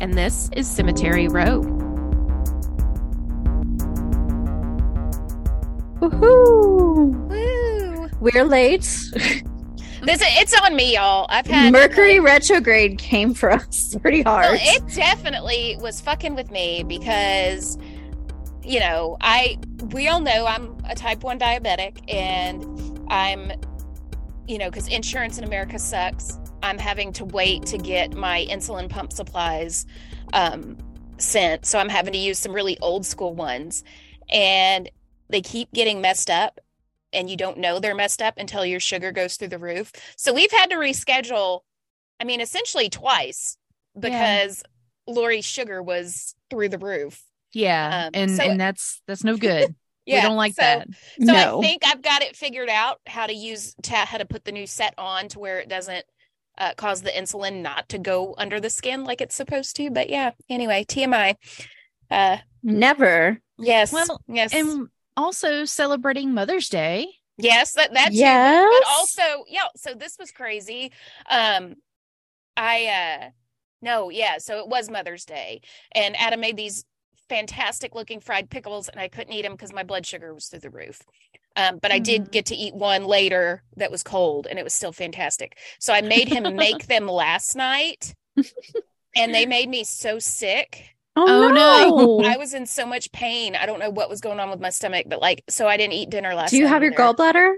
And this is Cemetery Row. Woohoo! Woo. We're late. This it's on me, y'all. I've had Mercury like, retrograde came for us pretty hard. Well, it definitely was fucking with me because you know, I we all know I'm a type 1 diabetic and I'm you know, cuz insurance in America sucks. I'm having to wait to get my insulin pump supplies um sent. So I'm having to use some really old school ones and they keep getting messed up and you don't know they're messed up until your sugar goes through the roof. So we've had to reschedule I mean essentially twice because Lori's sugar was through the roof. Yeah, Um, and so- and that's that's no good. we don't like so, that. So no. I think I've got it figured out how to use to, how to put the new set on to where it doesn't uh, cause the insulin not to go under the skin like it's supposed to. But yeah, anyway, TMI. Uh, Never. yes, Well, yes, And also celebrating Mother's Day. yes, that that too. Yes. But also, yeah. So this was crazy. Um, I uh, no, yeah. So it was Mother's Day, and Adam made these fantastic looking fried pickles, and I couldn't eat them because my blood sugar was through the roof. Um, but I did Mm. get to eat one later that was cold, and it was still fantastic. So I made him make them last night, and they made me so sick. Oh, Oh, no. I was in so much pain. I don't know what was going on with my stomach, but like, so I didn't eat dinner last. Do you night have your either. gallbladder?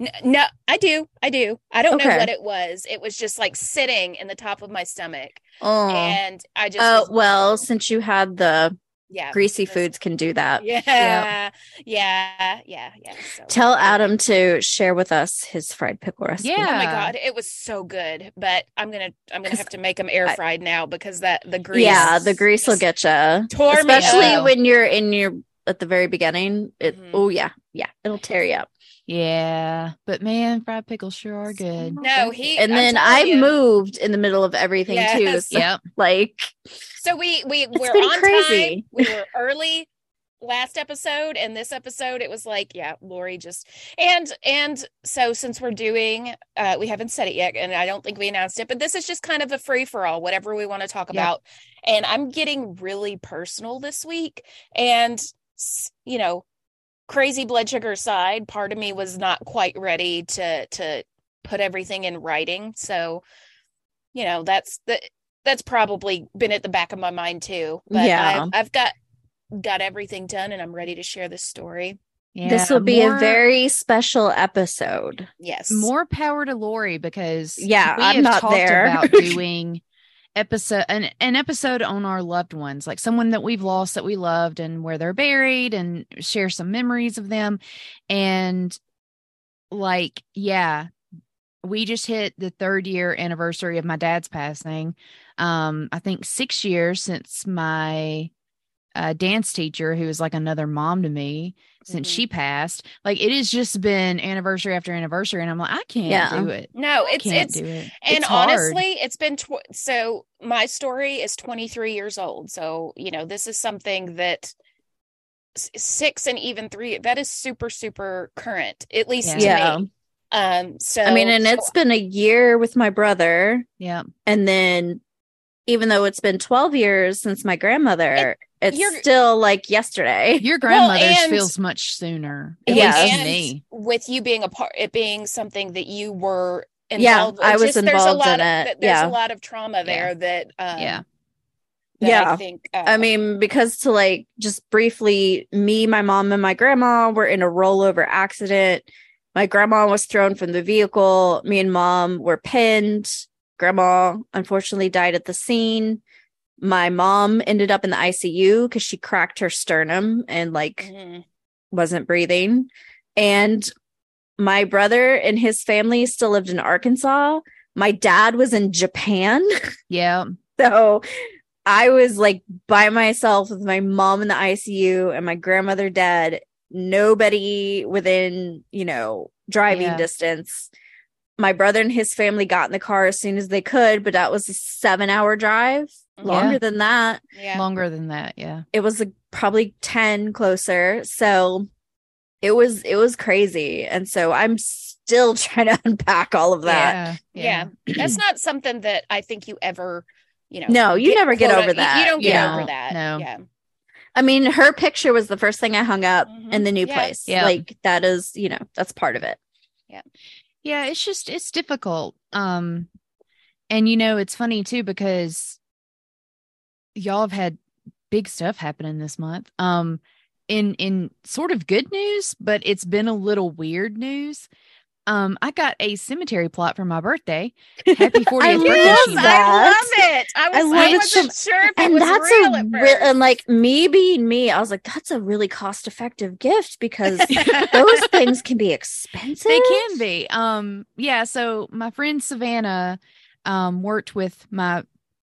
N- No, I do. I do. I don't know what it was. It was just like sitting in the top of my stomach. Oh. And I just, Oh, was- well, since you had the yeah. greasy this- foods can do that. Yeah. Yeah. Yeah. Yeah. So. Tell Adam to share with us his fried pickle recipe. Oh my God. It was so good. But I'm going to, I'm gonna have to make them air fried now because that, the grease. Yeah, the grease will get you. Tore me Especially when you're in your at the very beginning. It Mhm. oh yeah. Yeah. It'll tear you up. Yeah, but man, fried pickles sure are good. No, he, And I'm then I you. moved in the middle of everything too. Yes. So, Yep. like So we we were been on crazy. time. We were early last episode and this episode it was like yeah Lori just and and so since we're doing uh we haven't said it yet and I don't think we announced it but this is just kind of a free for all whatever we want to talk Yep. about and I'm getting really personal this week and s- you know crazy blood sugar aside part of me was not quite ready to to put everything in writing so you know that's the that's probably been at the back of my mind too. But Yeah. I've, I've got got everything done, and I'm ready to share this story. Yeah, this will be more- a very special episode. Yes, more power to Lori because Yeah, we I'm have not talked there. about doing episode an, an episode on our loved ones like someone that we've lost that we loved and where they're buried and share some memories of them. And like yeah we just hit the third year anniversary of my dad's passing. Um i think six years since my uh, dance teacher who was like another mom to me since Mhm. she passed like it has just been anniversary after anniversary and i'm like i can't Yeah. do it no, it's can't it's do it and It's honestly, it's been tw- so. My story is 23 years old, so you know this is something that six and even three that is super super current, at least to Yeah. me. Um, so I mean, and so- it's been a year with my brother. yeah And then even though it's been 12 years since my grandmother, it's you're- still like yesterday. your grandmother's and- feels much sooner Yeah. least to and me with you being a part, it being something that you were Yeah, involved. I it's was there's a involved lot in of, it. There's Yeah. a lot of trauma there that. Um, Yeah. that I Yeah. think. Uh, I mean, because to like just briefly, me, my mom, and my grandma were in a rollover accident. My grandma was thrown from the vehicle. Me and mom were pinned. Grandma unfortunately died at the scene. My mom ended up in the ICU because she cracked her sternum and like mhm. wasn't breathing. And my brother and his family still lived in Arkansas. My dad was in Japan. yeah So I was like by myself with my mom in the ICU and my grandmother dead. Nobody within, you know, driving Yeah. distance. My brother and his family got in the car as soon as they could, but that was a seven hour drive. Longer Yeah. than that. Yeah. longer than that yeah It was like, probably 10 closer. So it was, it was crazy. And so I'm still trying to unpack all of that. yeah. yeah. That's not something that I think you ever you know. No, you never get over you- that. You don't get Yeah. over that. No. Yeah. I mean, her picture was the first thing I hung up Mhm. in the new Yeah. place. Yeah. Like that is, you know, that's part of it. Yeah. Yeah, it's just it's difficult. Um and you know, it's funny too because y'all have had big stuff happening this month. Um in in sort of good news, but it's been a little weird news. Um I got a cemetery plot for my birthday. Happy 40th I birthday, love Sheena. I love it. I was, I I love it wasn't sure if it and was that's real a at first. and like me being me, I was like, that's a really cost effective gift because those things can be expensive. They can be. Um, yeah. So my friend Savannah um worked with my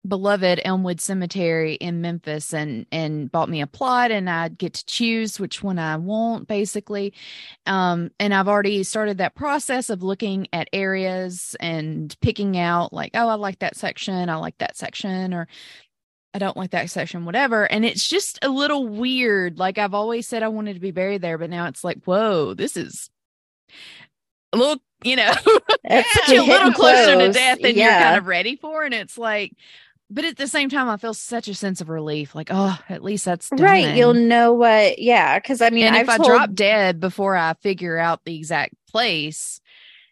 beloved Elmwood Cemetery in Memphis and and bought me a plot and I get to choose which one I want basically. Um and I've already started that process of looking at areas and picking out like, oh, I like that section, I like that section or I don't like that section, whatever. And it's just a little weird. Like I've always said I wanted to be buried there, but now it's like, whoa, this is a little, you know, It's a little closer to death than yeah. you're kind of ready for. And it's like, but at the same time, I feel such a sense of relief. Like, oh, at least that's done. right. You'll know what, yeah. Because I mean, and I've if I drop dead before I figure out the exact place,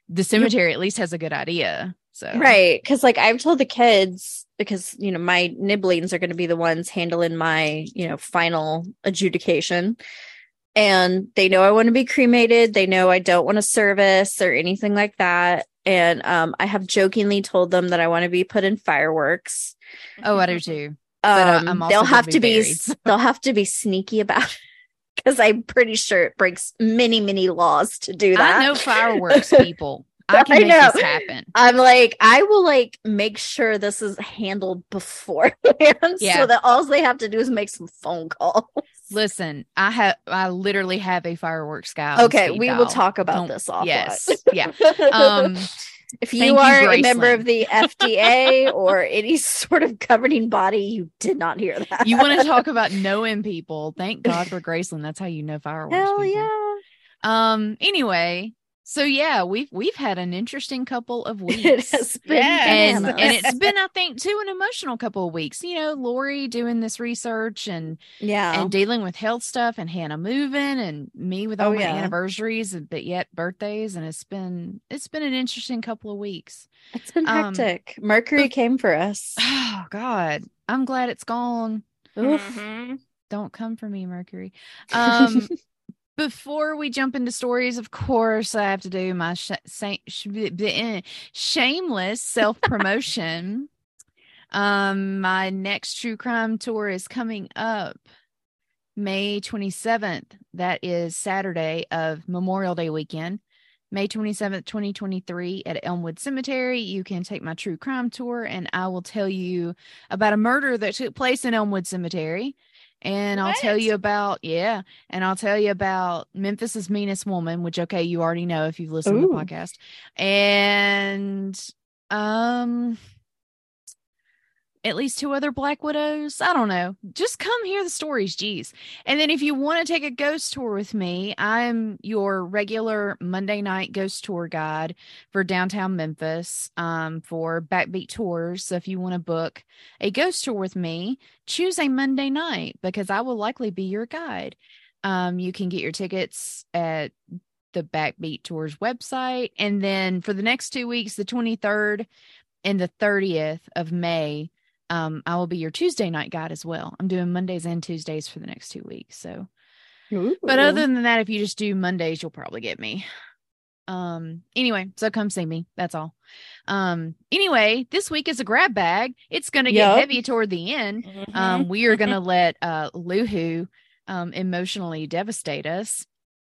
the cemetery at least has a good idea. So right. Because like I've told the kids, because you know my nibblings are going to be the ones handling my you know final adjudication and they know i want to be cremated they know i don't want a service or anything like that and um, i have jokingly told them that i want to be put in fireworks Oh, I do too. But, uh, um, they'll have to be they'll have to be sneaky about it because i'm pretty sure it breaks many many laws to do that I know fireworks people. I I can make know. this happen. I'm like, I will like make sure this is handled beforehand Yeah. so that all they have to do is make some phone calls. Listen, I have I literally have a fireworks guy. okay, we will talk about Don't- this offline. Yes. Yeah. Um if thank you you, are a member of the FDA or any sort of governing body, you did not hear that. you want to talk about knowing people. Thank God for Graceland. That's how you know fireworks. Hell people. yeah. Um anyway, so yeah, we've we've had an interesting couple of It weeks. has been Yes. and and it's been I think too an emotional couple of weeks. You know, Lori doing this research and yeah. and dealing with health stuff and Hannah moving and me with all Oh, my yeah. anniversaries and but yet birthdays and it's been it's been an interesting couple of weeks. it's been um, hectic. Mercury came for us. Oh God. I'm glad it's gone. Oof. Mhm. Don't come for me, Mercury. Um before we jump into stories, of course, I have to do my sh- sh- eh, shameless self promotion. um, my next true crime tour is coming up May 27th. That is Saturday of Memorial Day weekend. May 27th, 2023, at Elmwood Cemetery. You can take my true crime tour, and I will tell you about a murder that took place in Elmwood Cemetery. And I'll tell you about, yeah, and I'll tell you about Memphis's meanest woman, which, okay, you already know if you've listened to the podcast. And, um, at least two other Black Widows. I don't know. Just come hear the stories, geez. And then if you want to take a ghost tour with me, I'm your regular Monday night ghost tour guide for downtown Memphis um, for Backbeat Tours. So if you want to book a ghost tour with me, choose a Monday night because I will likely be your guide. Um, you can get your tickets at the Backbeat Tours website. And then for the next two weeks, the 23rd and the 30th of May, um, I will be your Tuesday night guide as well. I'm doing Mondays and Tuesdays for the next two weeks. So, but other than that, if you just do Mondays, you'll probably get me. Um, anyway, so come see me. That's all. Um, anyway, this week is a grab bag. It's going to get Yup. heavy toward the end. Mhm. Um, we are going to let uh, Luhu um, emotionally devastate us,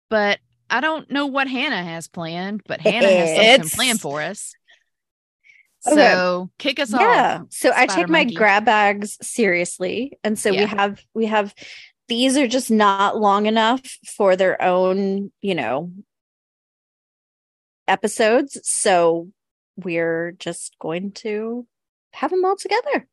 but I don't know what Hannah has planned, but Hannah has something planned for us. Okay. So kick us yeah off. Yeah. So i Spider take my grab bags seriously and so we have we have these are just not long enough for their own you know episodes so we're just going to have them all together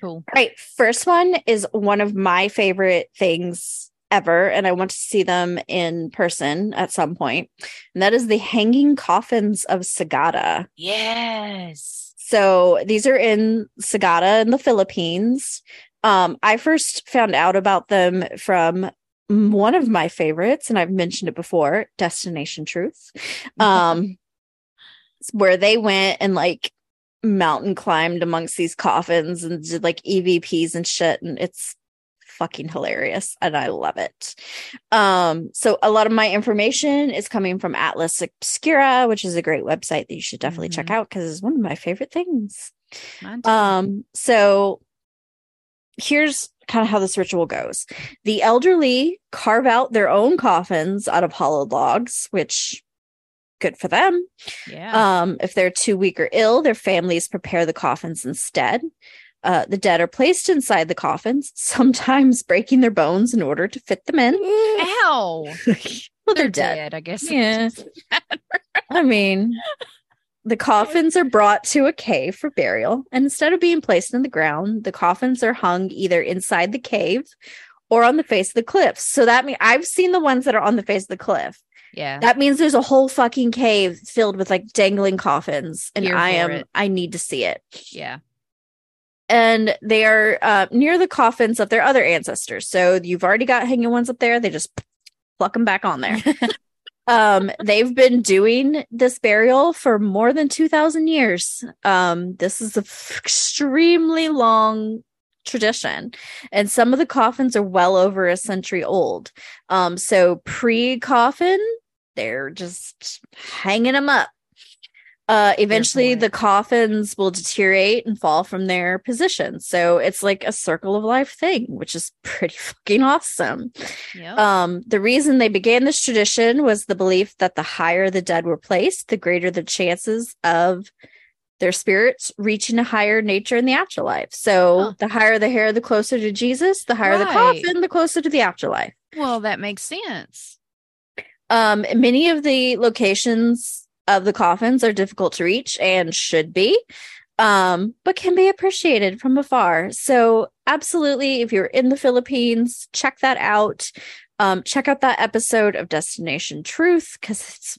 Cool. all right first one is one of my favorite things ever and i want to see them in person at some point and that is the hanging coffins of Sagada Yes. So these are in Sagada in the Philippines. Um, I first found out about them from one of my favorites, and I've mentioned it before, Destination Truth. Um, where they went and like mountain climbed amongst these coffins and did like EVPs and shit. And it's fucking hilarious and I love it. Um, so a lot of my information is coming from Atlas Obscura, which is a great website that you should definitely check Mhm. out because it's one of my favorite things. Um, so here's kind of how this ritual goes. The elderly carve out their own coffins out of hollowed logs, which good for them. yeah. Um, if they're too weak or ill, their families prepare the coffins instead. Uh, the dead are placed inside the coffins, sometimes breaking their bones in order to fit them in. Ow. well, they're, dead. I guess. Yeah. I mean, the coffins are brought to a cave for burial, and instead of being placed in the ground, the coffins are hung either inside the cave or on the face of the cliff. So that means I've seen the ones that are on the face of the cliff. Yeah. That means there's a whole fucking cave filled with like dangling coffins, and Here I am it. I need to see it. yeah. And they are uh, near the coffins of their other ancestors. So you've already got hanging ones up there. They just pluck them back on there. um, they've been doing this burial for more than two thousand years. Um, this is a f- extremely long tradition and some of the coffins are well over a century old um so pre-coffin they're just hanging them up uh eventually the coffins will deteriorate and fall from their position so it's like a circle of life thing which is pretty fucking awesome Yep. um, the reason they began this tradition was the belief that the higher the dead were placed, the greater the chances of their spirits reaching a higher nature in the afterlife. So Huh. the higher the hair, the closer to Jesus, the higher the Right. coffin, the closer to the afterlife. well, that makes sense. Um, many of the locations of the coffins are difficult to reach and should be, um, but can be appreciated from afar. So, absolutely, if you're in the Philippines, check that out. Um, check out that episode of Destination Truth because it's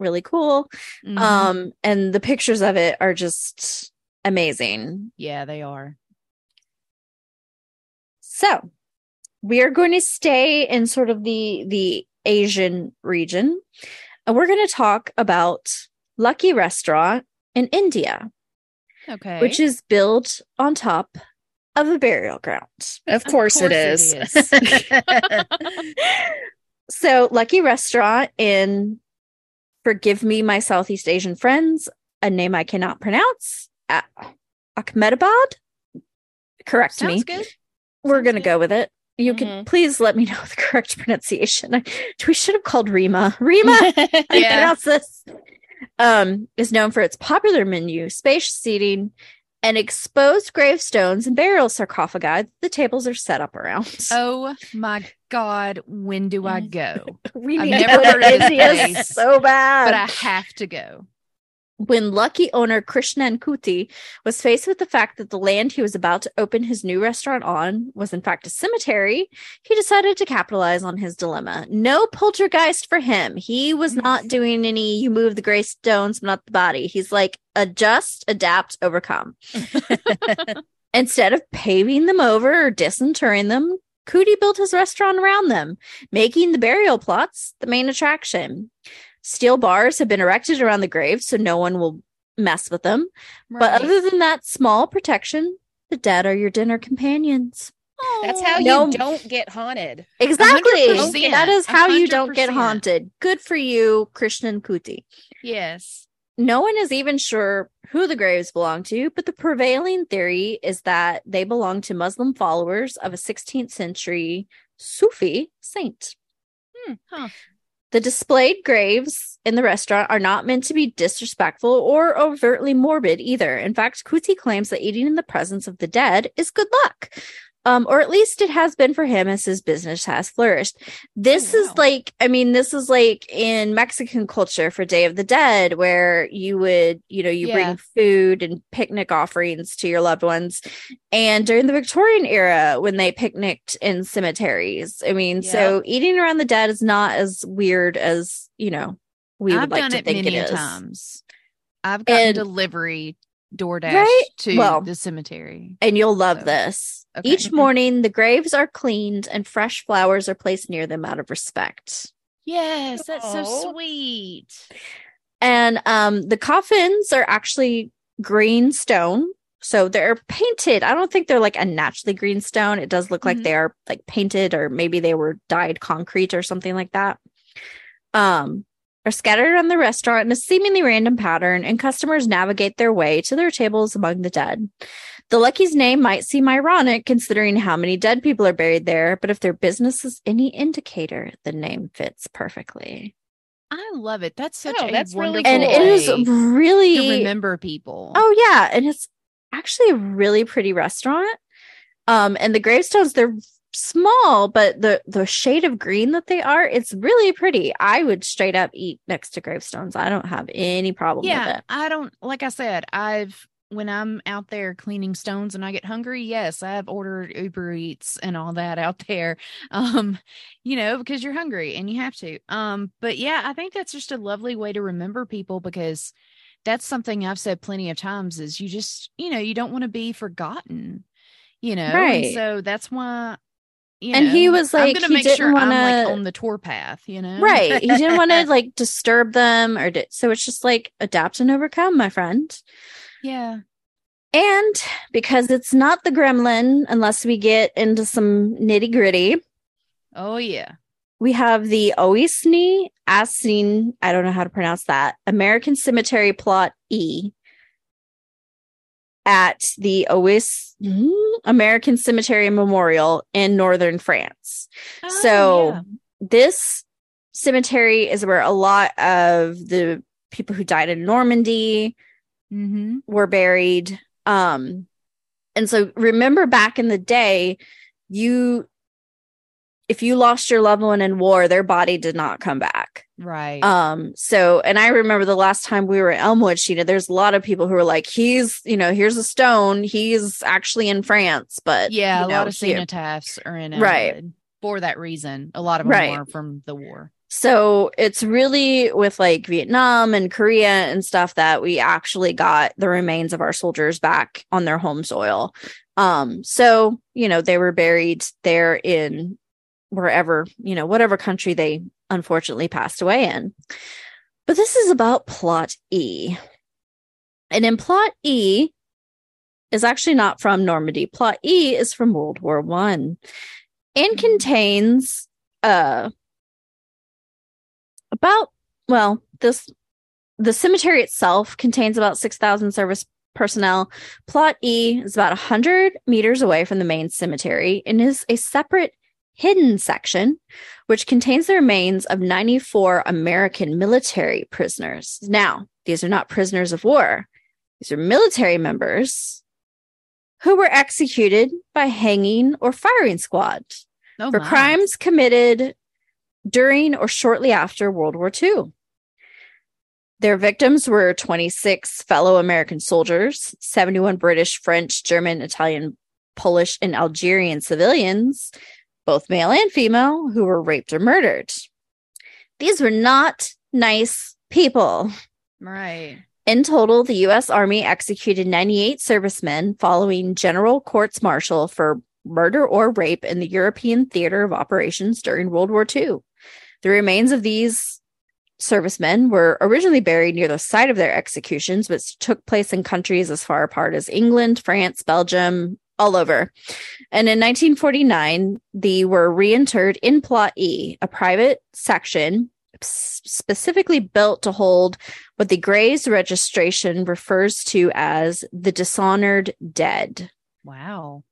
really cool. Mhm. Um, and the pictures of it are just amazing. yeah, they are. So we are going to stay in sort of the the Asian region, and we're going to talk about Lucky Restaurant in India, Okay. which is built on top of a burial ground. Of Of course, it course is. it so Lucky Restaurant in forgive me my Southeast Asian friends, a name I cannot pronounce. Uh, Ahmedabad. Correct me. good. We're gonna go with it. You Mhm. can please let me know the correct pronunciation. We should have called Rima. Rima, Yeah. pronounce this? Um, is known for its popular menu, spacious seating, and exposed gravestones and burial sarcophagi. The tables are set up around. Oh my God, when do. I go? we I've need never to go heard of this place, so bad. But I have to go. When lucky owner Krishnan Kutty was faced with the fact that the land he was about to open his new restaurant on was in fact a cemetery, he decided to capitalize on his dilemma. No poltergeist for him. He was mm. not doing any you move the gray stones, but not the body. He's like adjust, adapt, overcome. Instead of paving them over or disinterring them, Kutty built his restaurant around them, making the burial plots the main attraction. Steel bars have been erected around the graves so no one will mess with them. But other than that small protection, the dead are your dinner companions. That's how No. you don't get haunted. Exactly. 100%. That is how you don't get haunted. Good for you, Krishnan Kutty. yes. No one is even sure who the graves belong to, but the prevailing theory is that they belong to Muslim followers of a 16th century Sufi saint. Hmm, huh. The displayed graves in the restaurant are not meant to be disrespectful or overtly morbid either. In fact, Kutty claims that eating in the presence of the dead is good luck. Um, or at least it has been for him as his business has flourished. This Oh, is wow. like, I mean, this is like in Mexican culture for Day of the Dead, where you would, you know, you Yeah. bring food and picnic offerings to your loved ones. And during the Victorian era, when they picnicked in cemeteries, I mean, so eating around the dead is not as weird as, you know, we would I've like to think it times. I've gotten And- delivery DoorDash Right? to Well- the cemetery. And you'll love So, this. Okay. Each morning, the graves are cleaned and fresh flowers are placed near them out of respect. Yes, that's so sweet. And um, the coffins are actually green stone. So they're painted. I don't think they're like a naturally green stone. It does look like Mhm. they are like painted or maybe they were dyed concrete or something like that. Um, are scattered on the restaurant in a seemingly random pattern, and customers navigate their way to their tables among the dead. The Lucky's name might seem ironic considering how many dead people are buried there, but if their business is any indicator, the name fits perfectly. I love it. That's such Oh, a that's really wonderful And cool. it is really to remember people. Oh yeah, and it's actually a really pretty restaurant. Um, and the gravestones they're small, but the the shade of green that they are, it's really pretty. I would straight up eat next to gravestones. I don't have any problem with yeah, it. I don't like I said, I've when I'm out there cleaning stones and I get hungry, yes, I've ordered Uber Eats and all that out there. Um, you know, because you're hungry and you have to. Um, but yeah, I think that's just a lovely way to remember people because that's something I've said plenty of times is you just, you know, you don't want to be forgotten, you know. And Right. so that's why you And he know, was I'm like, gonna he make sure didn't I'm like on the tour path, you know. Right. He didn't want to like disturb them or di- so it's just like adapt and overcome, my friend. Yeah. And because it's not the gremlin, unless we get into some nitty gritty, Oh yeah. we have the Oisni Asin, I don't know how to pronounce that, American Cemetery Plot E at the Ois hmm, American Cemetery Memorial in northern France. Oh, so yeah. this cemetery is where a lot of the people who died in Normandy Mhm. were buried. Um, and so remember back in the day, you if you lost your loved one in war, their body did not come back. Right. Um, so and I remember the last time we were at Elmwood, Sheena, there's a lot of people who were like, he's, you know, here's a stone, he's actually in France, but yeah, you a know, lot of cenotaphs are in Right. For that reason. A lot of them Right. are from the war. So it's really with like Vietnam and Korea and stuff that we actually got the remains of our soldiers back on their home soil. Um, so, you know, they were buried there in wherever, you know, whatever country they unfortunately passed away in. But this is about plot E. And in plot E is actually not from Normandy. Plot E is from World War One and contains uh about well this the cemetery itself contains about 6000 service personnel. Plot e is about 100 meters away from the main cemetery and is a separate hidden section which contains the remains of 94 american military prisoners. Now these are not prisoners of war. These are military members who were executed by hanging or firing squad Oh, for crimes committed during or shortly after World War II. Their victims were 26 fellow American soldiers, 71 British, French, German, Italian, Polish, and Algerian civilians, both male and female, who were raped or murdered. These were not nice people. Right. In total, the U.S. Army executed 98 servicemen following general courts martial for murder or rape in the European theater of operations during World War II. The remains of these servicemen were originally buried near the site of their executions, which took place in countries as far apart as England, France, Belgium, all over. And in 1949, they were reinterred in Plot E, a private section specifically built to hold what the Graves registration refers to as the dishonored dead. Wow.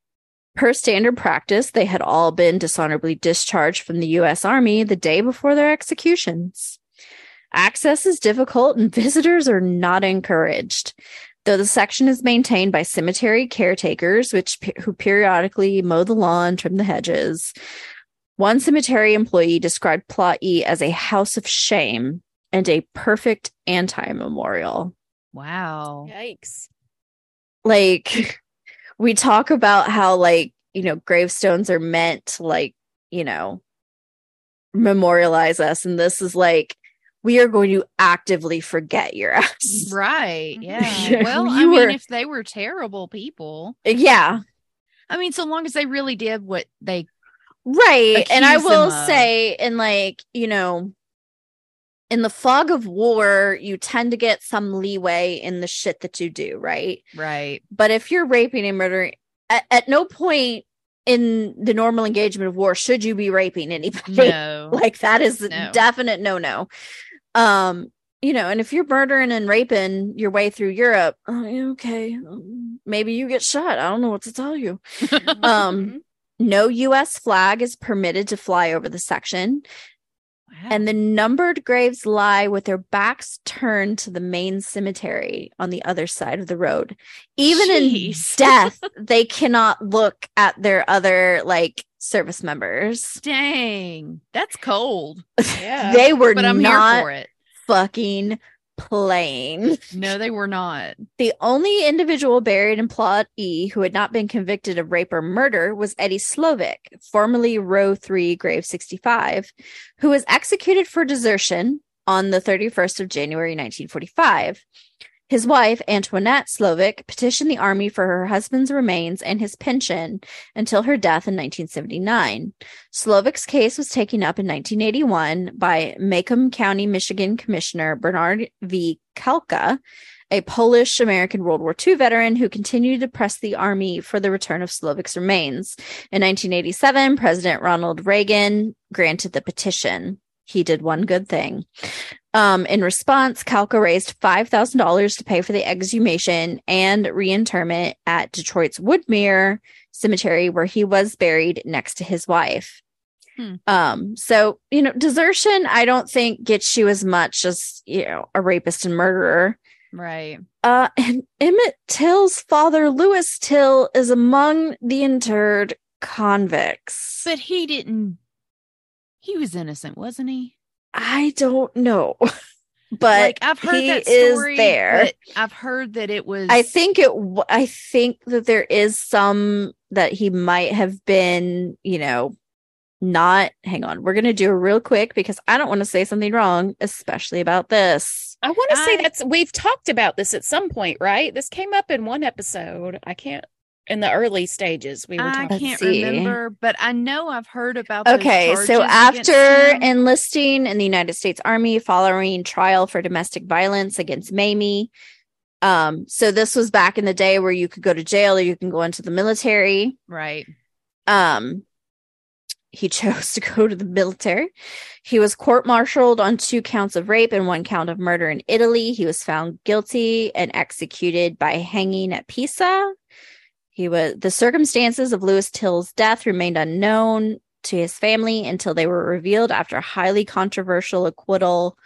Per standard practice, they had all been dishonorably discharged from the U.S. Army the day before their executions. Access is difficult and visitors are not encouraged. Though the section is maintained by cemetery caretakers, which who periodically mow the lawn, trim the hedges. One cemetery employee described Plot E as a house of shame and a perfect anti-memorial Wow. Yikes. like we talk about how like you know gravestones are meant to like you know memorialize us and this is like we are going to actively forget your ass. Right. Yeah. Well, I you mean, if they were terrible people, Yeah. I mean, so long as they really did what they, Right. And I will say, in like, you know, in the fog of war, you tend to get some leeway in the shit that you do, right? right. But if you're raping and murdering, at, at no point in the normal engagement of war should you be raping anybody. No. like that is a No. definite no no. Um, you know, and if you're murdering and raping your way through Europe, oh, okay, maybe you get shot. I don't know what to tell you. Um, no U.S. flag is permitted to fly over the section, Wow. and the numbered graves lie with their backs turned to the main cemetery on the other side of the road. Even Jeez. in death, they cannot look at their other like service members. Dang, that's cold. Yeah. they were But I'm not here for it. fucking playing. No, they were not. The only individual buried in Plot E who had not been convicted of rape or murder was Eddie Slovik, formerly Row 3, Grave 65, who was executed for desertion on the 31st of January 1945. His wife, Antoinette Slovik, petitioned the army for her husband's remains and his pension until her death in 1979. Slovik's case was taken up in 1981 by Macomb County, Michigan Commissioner Bernard V. Kalka, a Polish American World War II veteran who continued to press the army for the return of Slovik's remains. In 1987, President Ronald Reagan granted the petition. He did one good thing. Um, in response, Kalka raised $5,000 to pay for the exhumation and reinterment at Detroit's Woodmere Cemetery, where he was buried next to his wife. Hmm. Um, so, you know, desertion, I don't think gets you as much as, you know, a rapist and murderer. Right. Uh, and Emmett Till's father, Lewis Till, is among the interred convicts. But he didn't. He was innocent, wasn't he? I don't know, but like I've heard he that is story. there. I've heard that it was. I think it. I think that there is some that he might have been. You know, not. Hang on, we're gonna do a real quick because I don't want to say something wrong, especially about this. I want to say that's we've talked about this at some point, right? This came up in one episode. I can't in the early stages. We were I talking. can't remember, but I know I've heard about. Okay, so after enlisting in the United States Army following trial for domestic violence against Mamie, um, so this was back in the day where you could go to jail or you can go into the military. right, Um, he chose to go to the military. He was court-martialed on two counts of rape and one count of murder in Italy. He was found guilty and executed by hanging at Pisa. He was the circumstances of Lewis Till's death remained unknown to his family until they were revealed after a highly controversial acquittal.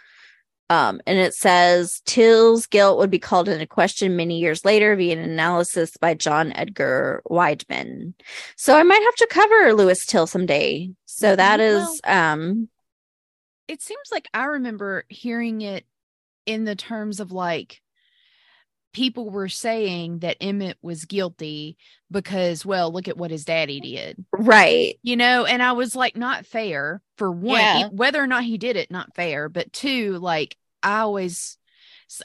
Um, and it says Till's guilt would be called into question many years later via an analysis by John Edgar Wideman. So I might have to cover Lewis Till someday. So that is um it seems like I remember hearing it in the terms of like people were saying that Emmett was guilty because, well, look at what his daddy did, right. you know, and I was like, not fair for one, Yeah. whether or not he did it, not fair, but two, like, I always.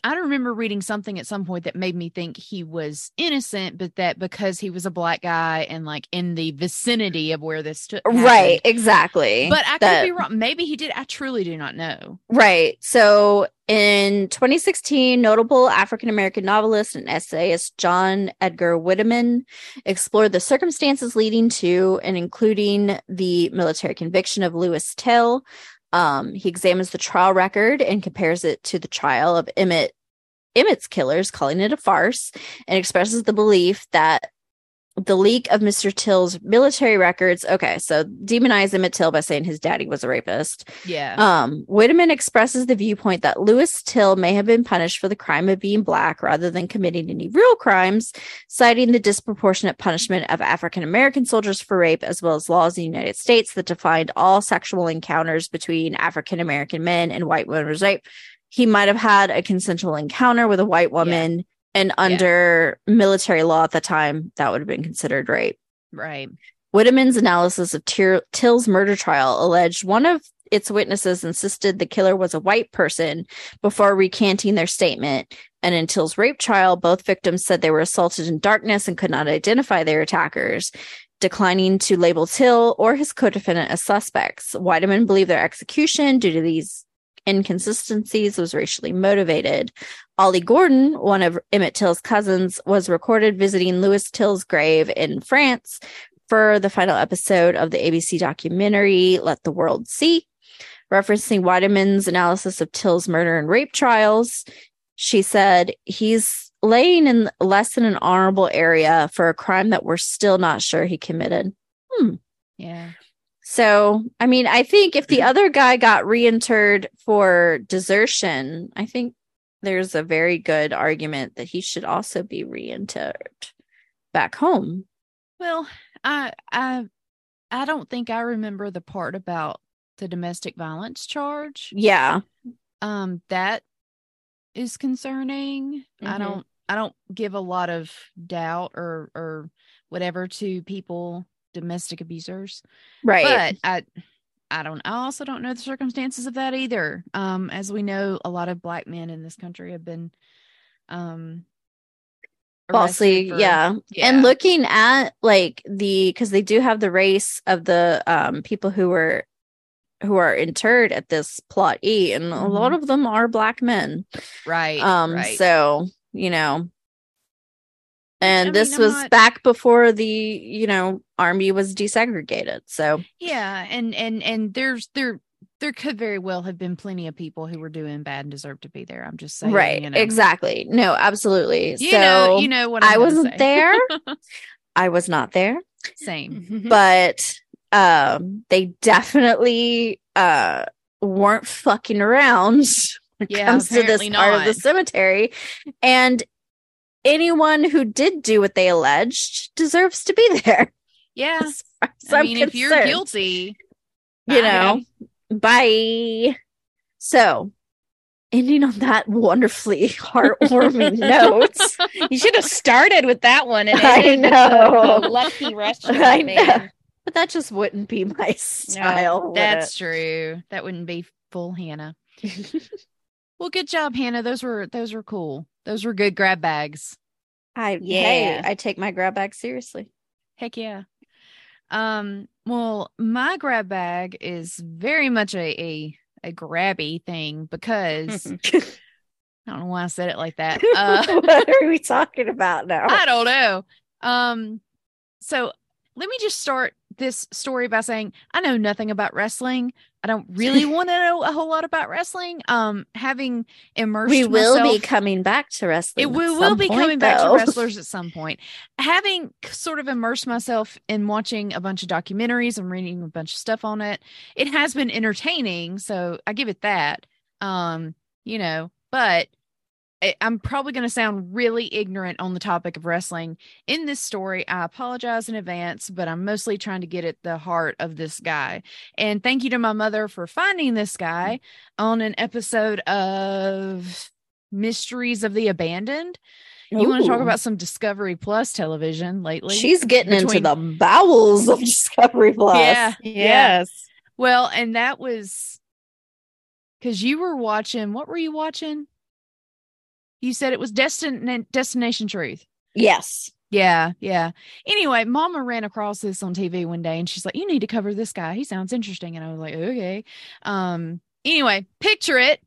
I remember reading something at some point that made me think he was innocent, but that because he was a black guy and like in the vicinity of where this took Right, exactly. But I could be wrong. Maybe he did. I truly do not know. Right. So in 2016, notable African American novelist and essayist John Edgar Wideman explored the circumstances leading to and including the military conviction of Lewis Till. Um, he examines the trial record and compares it to the trial of Emmett Emmett's killers, calling it a farce, and expresses the belief that the leak of Mr. Till's military records. Okay, so demonize Emmett Till by saying his daddy was a rapist. Yeah. Um, Wideman expresses the viewpoint that Lewis Till may have been punished for the crime of being black rather than committing any real crimes, citing the disproportionate punishment of African American soldiers for rape, as well as laws in the United States that defined all sexual encounters between African American men and white women as rape. He might have had a consensual encounter with a white woman, and under military law at the time, that would have been considered rape. right. Wideman's analysis of Till's murder trial alleged one of its witnesses insisted the killer was a white person before recanting their statement. And in Till's rape trial, both victims said they were assaulted in darkness and could not identify their attackers, declining to label Till or his co-defendant as suspects. Wideman believed their execution due to these inconsistencies was racially motivated. Ollie Gordon, one of Emmett Till's cousins, was recorded visiting Lewis Till's grave in France for the final episode of the ABC documentary Let the World See. Referencing Wideman's analysis of Till's murder and rape trials, she said he's laying in less than an honorable area for a crime that we're still not sure he committed. Hmm. Yeah. So, I mean, I think if the other guy got reinterred for desertion, I think there's a very good argument that he should also be reinterred back home. Well, I I I don't think I remember the part about the domestic violence charge. Yeah. Um that is concerning. I Mhm. don't I don't give a lot of doubt or or whatever to people domestic abusers. Right. But I I don't I also don't know the circumstances of that either. Um as we know a lot of black men in this country have been um falsely for- yeah. Yeah. and looking at like the because they do have the race of the um people who were who are interred at this plot e and a lot of them are black men right um right. so you know and I this I'm was not- back before the you know army was desegregated so Yeah, and and and there's there there could very well have been plenty of people who were doing bad and deserved to be there. I'm just saying, right you know. exactly no absolutely You so know, you know what I'm i wasn't say. there i was not there Same. but um they definitely uh weren't fucking around when it Yeah, comes to this apparently part of the cemetery and anyone who did do what they alleged deserves to be there Yeah, as as I I'm mean, if you're concerned. guilty, you bye. know bye so ending on that wonderfully heartwarming note You should have started with that one and I know. the, the lucky restaurant I know. man. but that just wouldn't be my style would that's true. That wouldn't be full Hannah. Well, good job, Hannah. Those were those were cool. Those were good grab bags. I hey, Yeah. I take my grab bag seriously. Heck yeah. Um, well, my grab bag is very much a a, a grabby thing because I don't know why I said it like that. Uh what are we talking about now? I don't know. Um, so let me just start this story by saying I know nothing about wrestling. I don't really want to know a whole lot about wrestling. Um, having immersed we will be coming back to wrestling. it we will be point, coming back to wrestlers at some point. Having sort of immersed myself in watching a bunch of documentaries and reading a bunch of stuff on it, it has been entertaining. So I give it that. Um, you know, but I'm probably going to sound really ignorant on the topic of wrestling in this story. I apologize in advance, but I'm mostly trying to get at the heart of this guy. And thank you to my mother for finding this guy on an episode of Mysteries of the Abandoned. You want to talk about some Discovery Plus television lately? She's getting into the bowels of Discovery Plus. Yeah. Yes. Well, and that was because you were watching. What were you watching? You said it was Destin Destination Truth. Yes. Yeah, yeah. Anyway, Mama ran across this on TV one day, and she's like, "You need to cover this guy. He sounds interesting." And I was like, "Okay." Um. Anyway, picture it.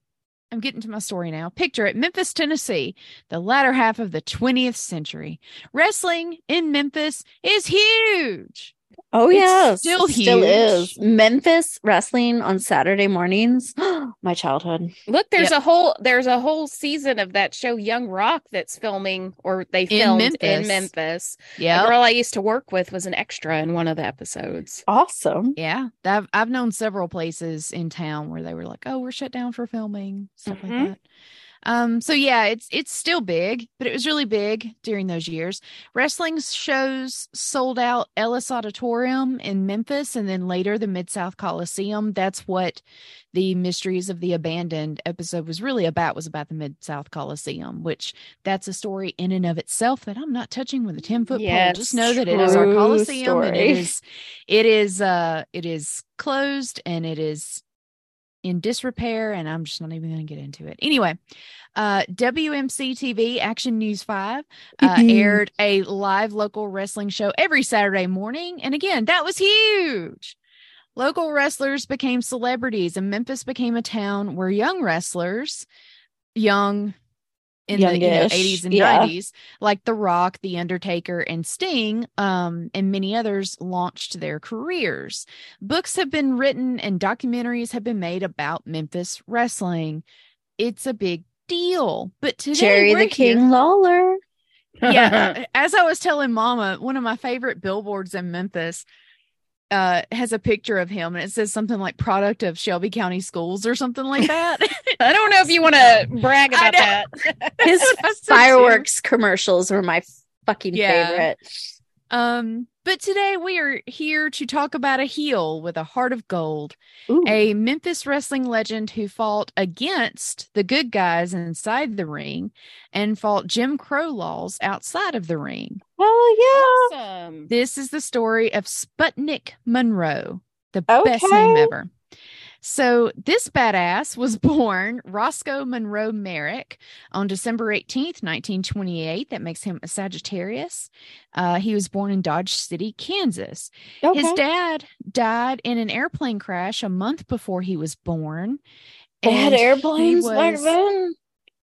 I'm getting to my story now. Picture it. Memphis, Tennessee, the latter half of the 20th century. Wrestling in Memphis is huge. Oh It's yes. still it still is. Memphis wrestling on Saturday mornings. My childhood. Look, there's Yep. a whole there's a whole season of that show Young Rock that's filming or they In filmed Memphis. in Memphis. The Yeah. girl I used to work with was an extra in one of the episodes. Awesome. Yeah, I've I've known several places in town where they were like, "Oh, we're shut down for filming stuff Mhm. like that." Um, so yeah, it's it's still big, but it was really big during those years. Wrestling shows sold out Ellis Auditorium in Memphis, and then later the Mid South Coliseum. That's what the Mysteries of the Abandoned episode was really about. Was about the Mid South Coliseum, which that's a story in and of itself that I'm not touching with a ten foot pole. Yes, Just know that it is our Coliseum, and it story. is it is uh it is closed and it is in disrepair, and I'm just not even going to get into it. Anyway, uh, WMC TV Action News 5 uh, Mhm. aired a live local wrestling show every Saturday morning. And again, that was huge. Local wrestlers became celebrities, and Memphis became a town where young wrestlers, young in the you know, 80s and yeah. 90s, like The Rock, The Undertaker, and Sting, um, and many others launched their careers. Books have been written and documentaries have been made about Memphis wrestling. It's a big deal. But today, Jerry the King here- Lawler. yeah as i was telling mama one of my favorite billboards in memphis uh has a picture of him and it says something like product of shelby county schools or something like that I don't know if you want to brag about that. His That's what I said too. fireworks commercials were my fucking Yeah. favorite. Um but today we are here to talk about a heel with a heart of gold Ooh. a memphis wrestling legend who fought against the good guys inside the ring and fought jim crow laws outside of the ring oh yeah. Awesome. This is the story of Sputnik Monroe, the best name ever. So, this badass was born Roscoe Monroe Merrick on December 18th, 1928. That makes him a Sagittarius. Uh, he was born in Dodge City, Kansas. Okay. His dad died in an airplane crash a month before he was born. they had airplanes was-.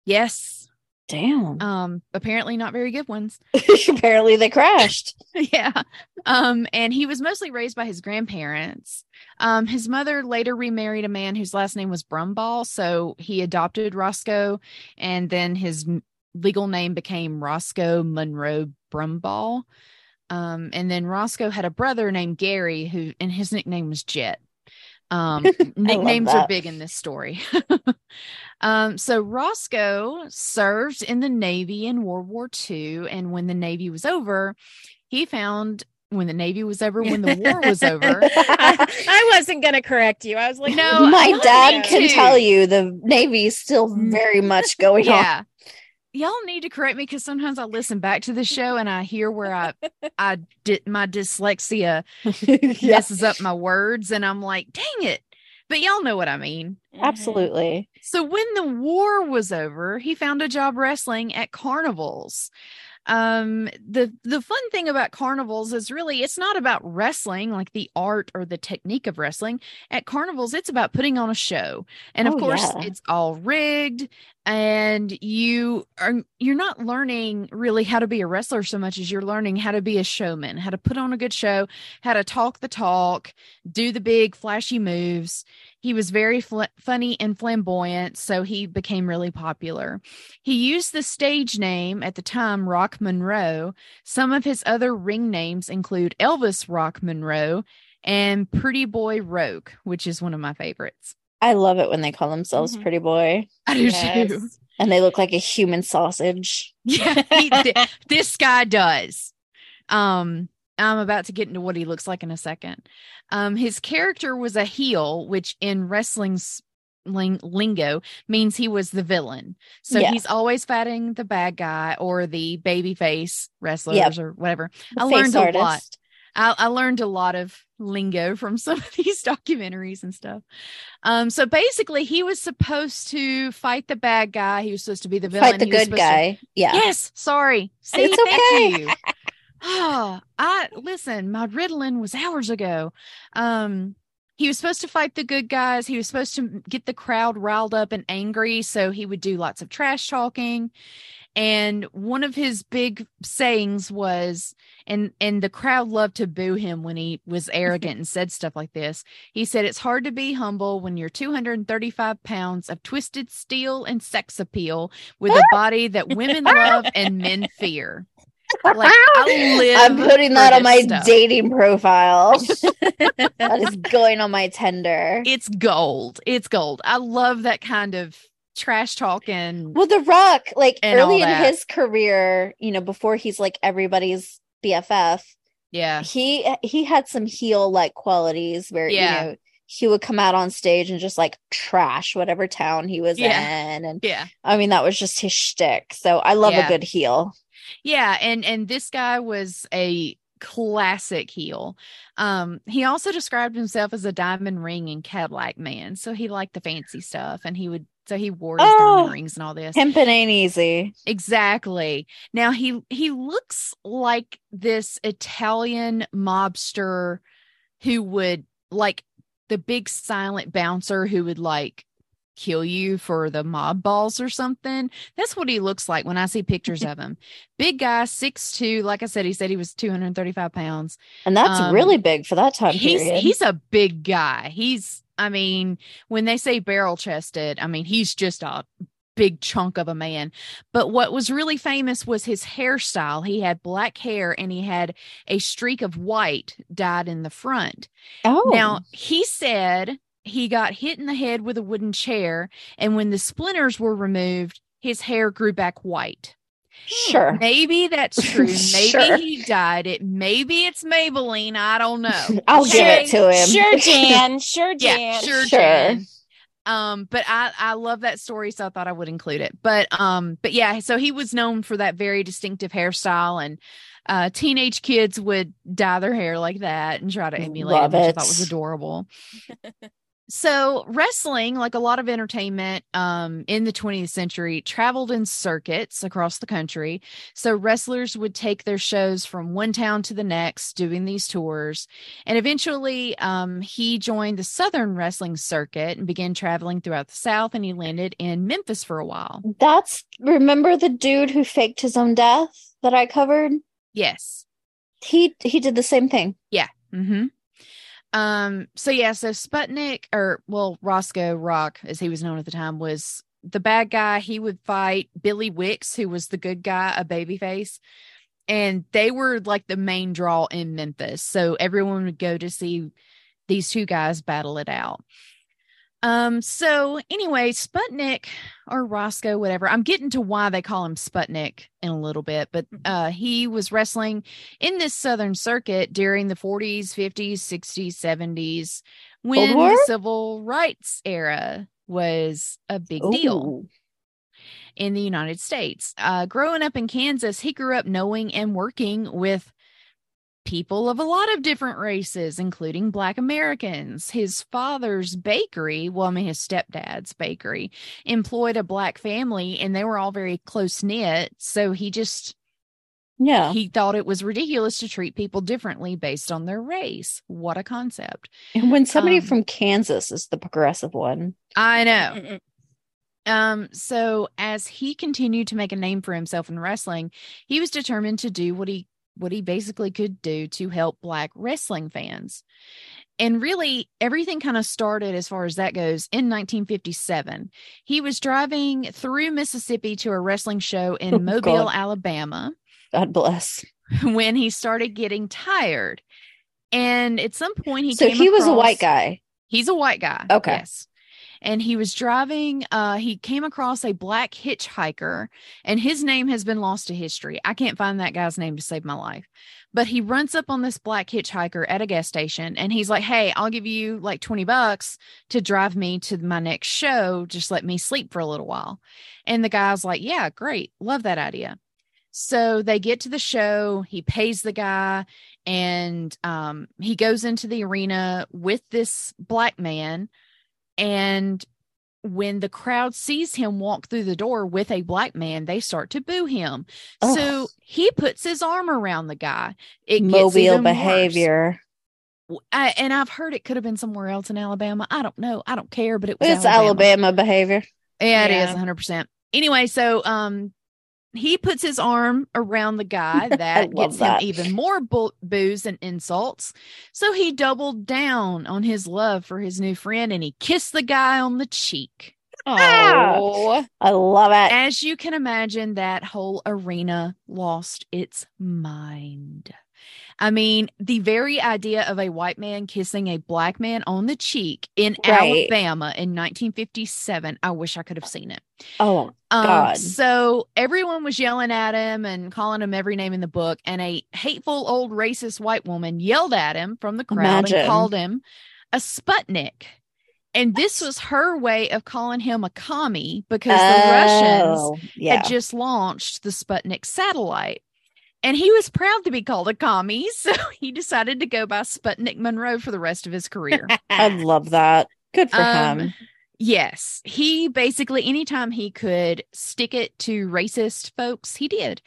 Yes. Damn. Um, apparently not very good ones. Apparently they crashed. yeah. Um, and he was mostly raised by his grandparents. Um, his mother later remarried a man whose last name was Brumbaugh, so he adopted Roscoe, and then his legal name became Roscoe Monroe Brumbaugh. Um, and then Roscoe had a brother named Gary, who and his nickname was Jet. Um, nicknames are big in this story. um, so Roscoe served in the Navy in World War II, and when the Navy was over, he found when the Navy was over, when the war was over. I, I wasn't going to correct you. I was like, No, My dad can to. tell you the Navy's still very much going on. Y'all need to correct me because sometimes I listen back to the show and I hear where I I did my dyslexia yeah, messes up my words and I'm like, dang it. But y'all know what I mean. absolutely. So when the war was over, he found a job wrestling at carnivals. Um the the fun thing about carnivals is really it's not about wrestling like the art or the technique of wrestling. At carnivals it's about putting on a show. And of Oh, course yeah. it's all rigged and you are you're not learning really how to be a wrestler so much as you're learning how to be a showman, how to put on a good show, how to talk the talk, do the big flashy moves. He was very fl- funny and flamboyant, so he became really popular. He used the stage name at the time, Rock Monroe. Some of his other ring names include Elvis Rock Monroe and Pretty Boy Roke, which is one of my favorites. I love it when they call themselves Mhm. Pretty Boy I do Yes. too. and they look like a human sausage. Yeah, he, thi- this guy does. Um, I'm about to get into what he looks like in a second. Um, his character was a heel, which in wrestling's ling- lingo means he was the villain. So Yeah. he's always fighting the bad guy or the baby face wrestlers or whatever. The I learned a lot. I, I learned a lot of lingo from some of these documentaries and stuff. Um, so basically, he was supposed to fight the bad guy. He was supposed to be the villain. Fight the He good supposed to- guy. Yeah. Yes, sorry. See, It's thank okay. you. Ah, I listen. My Ritalin was hours ago. Um, he was supposed to fight the good guys. He was supposed to get the crowd riled up and angry, so he would do lots of trash talking. And one of his big sayings was, and and the crowd loved to boo him when he was arrogant and said stuff like this. He said, "It's hard to be humble when you're 235 pounds of twisted steel and sex appeal with a body that women love and men fear." Like I. I'm putting that on my stuff. dating profile. that is going on my Tinder. It's gold. It's gold. I love that kind of trash talking. Well, The Rock, like early in his career, you know, before he's like everybody's BFF, Yeah. he he had some heel like qualities where Yeah. you know he would come out on stage and just like trash whatever town he was Yeah. in, and Yeah. I mean that was just his shtick. So I love Yeah. a good heel. Yeah, and and this guy was a classic heel. Um, he also described himself as a diamond ring and Cadillac man. So he liked the fancy stuff and he would so he wore his Oh, diamond rings and all this. Pimpin' ain't easy. Exactly. Now he he looks like this Italian mobster who would like the big silent bouncer who would like kill you for the mob balls or something. That's what he looks like when I see pictures of him. Big guy, six two. Like I said, he said he was 235 pounds. And that's Um, really big for that time He's period. he's a big guy. He's I mean, when they say barrel chested, I mean he's just a big chunk of a man. But what was really famous was his hairstyle. He had black hair and he had a streak of white dyed in the front. oh, Now, he said he got hit in the head with a wooden chair and when the splinters were removed, his hair grew back white. Sure. Maybe that's true. Maybe Sure. he dyed it. Maybe it's Maybelline. I don't know. I'll give it to him. Sure, Jan. Sure, Yeah, Jan. sure, Sure. Jan. Um, but I I love that story, so I thought I would include it. But um, but yeah, so he was known for that very distinctive hairstyle, and uh, teenage kids would dye their hair like that and try to emulate Love it, which I thought was adorable. So wrestling, like a lot of entertainment um, in the 20th century, traveled in circuits across the country. So wrestlers would take their shows from one town to the next, doing these tours. And eventually, um, he joined the Southern Wrestling Circuit and began traveling throughout the South. And he landed in Memphis for a while. That's remember the dude who faked his own death that I covered? Yes. He he did the same thing. Yeah. Mm-hmm. Um, so yeah, so Sputnik or well, Roscoe Rock, as he was known at the time, was the bad guy. He would fight Billy Wicks, who was the good guy, a babyface. And they were like the main draw in Memphis. So everyone would go to see these two guys battle it out. Um, so anyway, Sputnik or Roscoe, whatever. I'm getting to why they call him Sputnik in a little bit, but uh he was wrestling in this southern circuit during the 40s, 50s, 60s, 70s when the civil rights era was a big deal in the United States. Uh, growing up in Kansas, he grew up knowing and working with people of a lot of different races, including Black Americans. His father's bakery, well, I mean, his stepdad's bakery, employed a Black family and they were all very close knit. So he just Yeah. he thought it was ridiculous to treat people differently based on their race. What a concept. And when somebody Um, from Kansas is the progressive one. I know. Um, so as he continued to make a name for himself in wrestling, he was determined to do what he what he basically could do to help black wrestling fans. And really everything kind of started as far as that goes in 1957. He was driving through Mississippi to a wrestling show in Oh, Mobile, God. Alabama God bless. when he started getting tired. And at some point he so he was a white guy. He's a white guy. Okay. Yes. And he was driving, uh, he came across a black hitchhiker, and his name has been lost to history. I can't find that guy's name to save my life. But he runs up on this black hitchhiker at a gas station and he's like, Hey, I'll give you like 20 bucks to drive me to my next show. Just let me sleep for a little while. And the guy's like, Yeah, great. Love that idea. So they get to the show. He pays the guy and um, he goes into the arena with this black man and when the crowd sees him walk through the door with a black man they start to boo him so he puts his arm around the guy it Mobile behavior. I, and i've heard it could have been somewhere else in alabama i don't know i don't care but it was It's Alabama behavior. yeah, it is Yeah. 100%. Anyway, so um he puts his arm around the guy that gets that. him even more bo- boos and insults. So he doubled down on his love for his new friend and he kissed the guy on the cheek. Oh, I love it. As you can imagine, that whole arena lost its mind. I mean, the very idea of a white man kissing a black man on the cheek in Right. Alabama in 1957, I wish I could have seen it. Oh, Um, God. so everyone was yelling at him and calling him every name in the book. And a hateful old racist white woman yelled at him from the crowd Imagine. and called him a Sputnik. And this was her way of calling him a commie because the Russians Oh, yeah. had just launched the Sputnik satellite. And he was proud to be called a commie, so he decided to go by Sputnik Monroe for the rest of his career. I love that. Good for Um, him. Yes, he basically anytime he could stick it to racist folks, he did.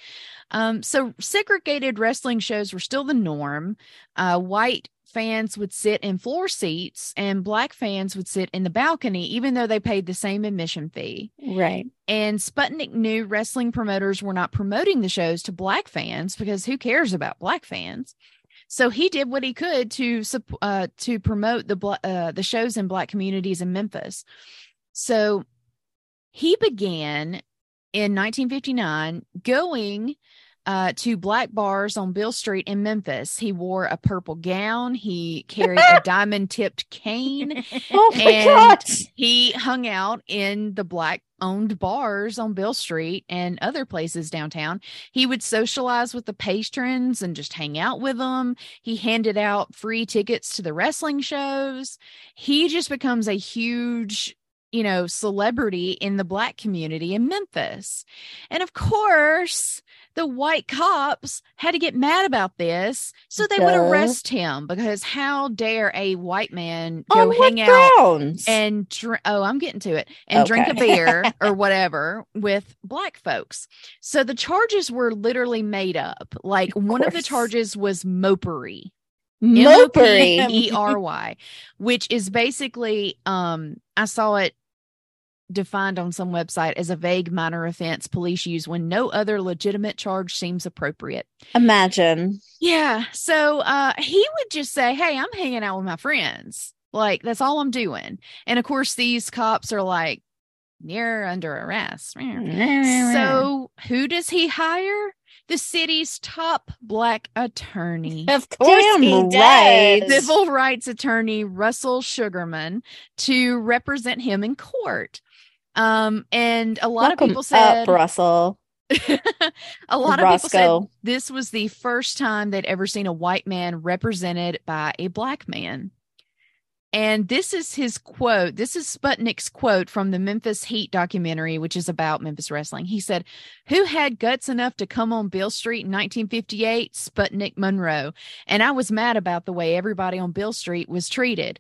Um, so segregated wrestling shows were still the norm. Uh, white fans would sit in floor seats, and black fans would sit in the balcony, even though they paid the same admission fee. Right. And Sputnik knew wrestling promoters were not promoting the shows to black fans because who cares about black fans? So he did what he could to uh, to promote the uh, the shows in black communities in Memphis. So he began in 1959 going uh, to black bars on Beale Street in Memphis. He wore a purple gown. He carried a diamond tipped cane. Oh my And- god. He hung out in the black owned bars on Beale Street and other places downtown. He would socialize with the patrons and just hang out with them. He handed out free tickets to the wrestling shows. He just becomes a huge, you know, celebrity in the black community in Memphis. And of course, the white cops had to get mad about this. So they would arrest him because how dare a white man go On hang out grounds? and dr- oh i'm getting to it and drink a beer or whatever with black folks so the charges were literally made up like Of one of the charges was mopery Mopery. E R Y, which is basically um I saw it defined on some website as a vague minor offense police use when no other legitimate charge seems appropriate. Imagine. Yeah. So uh he would just say, Hey, I'm hanging out with my friends. Like that's all I'm doing. And of course these cops are like, You're under arrest. So who does he hire? The city's top black attorney. Of course Damn he right. does. Civil rights attorney Russell Sugarmon to represent him in court. Um, and a lot Welcome of people said up, Russell. a lot of people said this was the first time they'd ever seen a white man represented by a black man. And this is his quote. This is Sputnik's quote from the Memphis Heat documentary, which is about Memphis wrestling. He said, Who had guts enough to come on Beale Street in 1958? Sputnik Monroe. And I was mad about the way everybody on Beale Street was treated.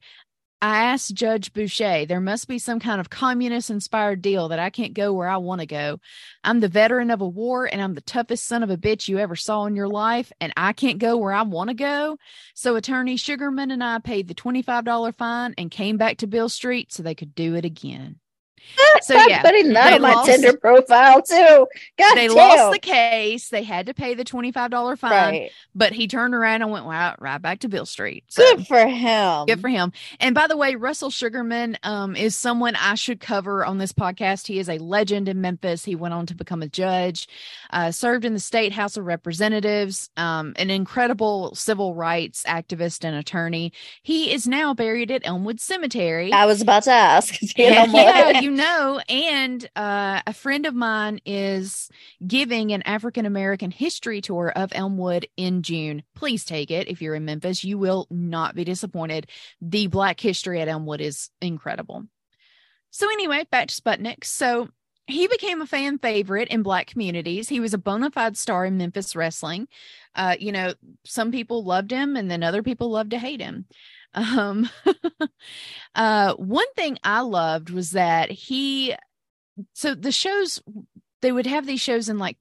I asked Judge Boushe, there must be some kind of communist inspired deal that I can't go where I want to go. I'm the veteran of a war and I'm the toughest son of a bitch you ever saw in your life, and I can't go where I want to go. So Attorney Sugarmon and I paid the $25 fine and came back to Beale Street so they could do it again. So I'm yeah, putting that on my lost- Tinder profile too. God they damn. lost the case. They had to pay the $25 fine, right. but he turned around and went right, right back to Beale Street. So. Good for him. Good for him. And by the way, Russell Sugarmon um, is someone I should cover on this podcast. He is a legend in Memphis. He went on to become a judge, uh, served in the state House of Representatives, um, an incredible civil rights activist and attorney. He is now buried at Elmwood Cemetery. I was about to ask. You know Heck what? yeah, you know. And uh, a friend of mine is giving an African American history tour of Elmwood in June. Please take it if you're in Memphis. You will not be disappointed. The Black history at Elmwood is incredible. So, anyway, back to Sputnik. So, he became a fan favorite in Black communities. He was a bona fide star in Memphis wrestling. Uh, you know, some people loved him, and then other people loved to hate him. Um, uh, one thing I loved was that he, so the shows, they would have these shows in like,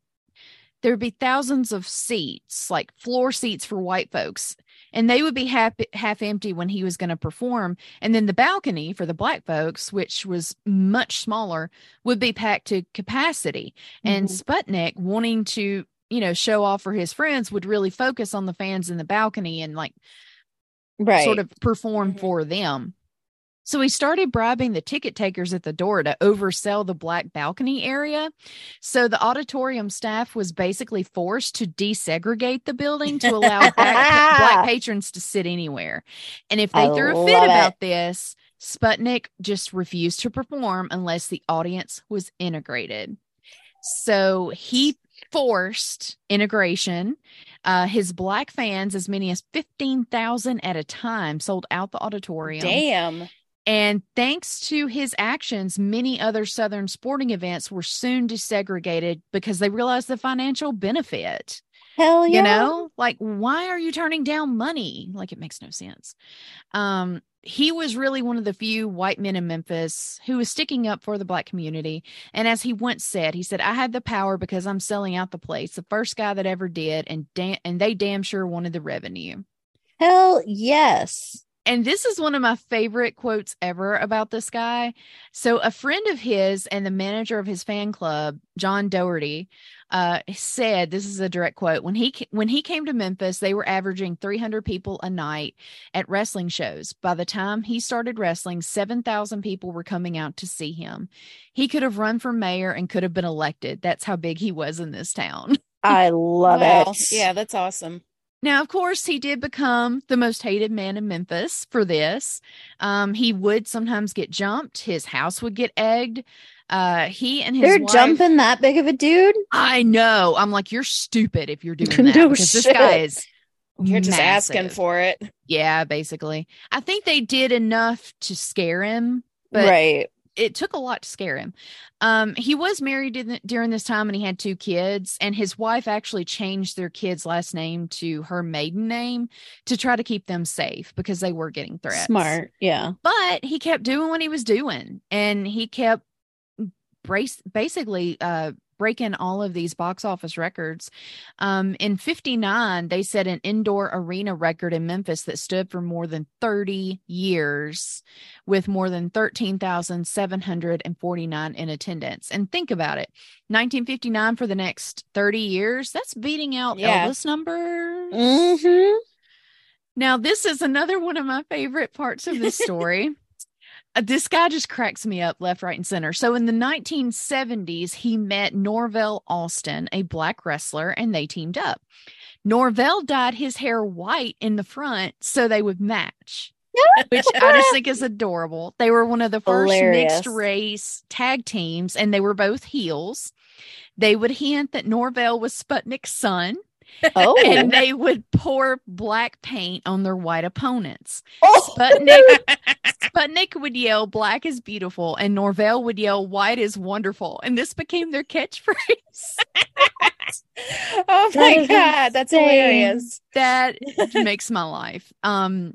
there would be thousands of seats, like floor seats for white folks, and they would be half half empty when he was going to perform. And then the balcony for the black folks, which was much smaller, would be packed to capacity. And Mhm. Sputnik, wanting to, you know, show off for his friends, would really focus on the fans in the balcony and like right. sort of perform Mhm. for them. So he started bribing the ticket takers at the door to oversell the black balcony area. So the auditorium staff was basically forced to desegregate the building to allow black, black patrons to sit anywhere. And if they I threw a fit love about this, Sputnik just refused to perform unless the audience was integrated. So he forced integration. Uh, his black fans, as many as 15,000 at a time, sold out the auditorium. Damn. And thanks to his actions, many other Southern sporting events were soon desegregated because they realized the financial benefit. Hell yeah. you know like why are you turning down money like it makes no sense um he was really one of the few white men in memphis who was sticking up for the black community and as he once said he said i had the power because i'm selling out the place the first guy that ever did and da- and they damn sure wanted the revenue Hell yes. And this is one of my favorite quotes ever about this guy. So, a friend of his and the manager of his fan club, John Doherty, uh, said, "This is a direct quote. When he when he came to Memphis, they were averaging 300 people a night at wrestling shows. By the time he started wrestling, 7,000 people were coming out to see him. He could have run for mayor and could have been elected. That's how big he was in this town." I love Wow. it. Yeah, that's awesome. Now, of course, he did become the most hated man in Memphis for this. Um, he would sometimes get jumped. His house would get egged. Uh, he and his They're wife, jumping that big of a dude. I know. I'm like, you're stupid if you're doing that No because this guy is. You're just asking for it. Yeah, basically. I think they did enough to scare him, but right. It took a lot to scare him. Um, he was married in, during this time and he had two kids, and his wife actually changed their kid's last name to her maiden name to try to keep them safe because they were getting threats. Smart. Yeah. But he kept doing what he was doing and he kept brace basically uh breaking all of these box office records. Um, in 59, they set an indoor arena record in Memphis that stood for more than 30 years with more than 13,749 in attendance. And think about it 1959 for the next 30 years, that's beating out Yeah. Elvis numbers. Mm-hmm. Now, this is another one of my favorite parts of this story. Uh, this guy just cracks me up left, right, and center. So, in the 1970s, he met Norvell Austin, a black wrestler, and they teamed up. Norvell dyed his hair white in the front so they would match, which I just think is adorable. They were one of the first Hilarious. mixed race tag teams, and they were both heels. They would hint that Norvell was Sputnik's son Oh. and they would pour black paint on their white opponents. oh. Sputnik Sputnik would yell black is beautiful and Norvell would yell white is wonderful and this became their catchphrase. Oh my is god, that's hilarious. that makes my life. Um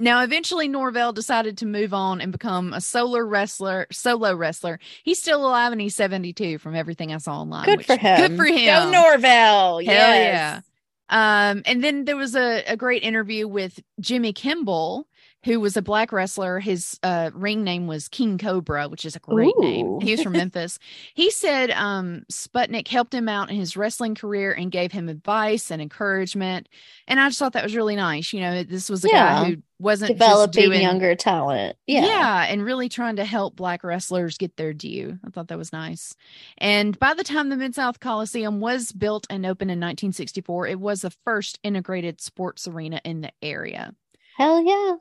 now eventually Norvell decided to move on and become a solo wrestler, solo wrestler. He's still alive and he's 72 from everything I saw online. Good which- for him. Good for him. Go Norvell. Hell yes. yeah. Um, and then there was a, a great interview with Jimmy Kimball, who was a black wrestler. His uh, ring name was King Cobra, which is a great Ooh. name. He was from Memphis. He said um, Sputnik helped him out in his wrestling career and gave him advice and encouragement. And I just thought that was really nice. You know, this was a Yeah. guy who wasn't just Developing doing, younger talent. Yeah. yeah, and really trying to help black wrestlers get their due. I thought that was nice. And by the time the Mid South Coliseum was built and opened in 1964, it was the first integrated sports arena in the area. Hell yeah.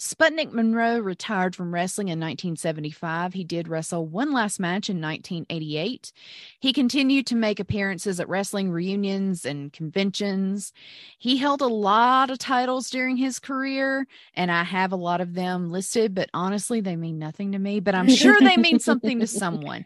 Sputnik Monroe retired from wrestling in 1975. He did wrestle one last match in 1988. He continued to make appearances at wrestling reunions and conventions. He held a lot of titles during his career, and I have a lot of them listed, but honestly, they mean nothing to me, but I'm sure they mean something to someone.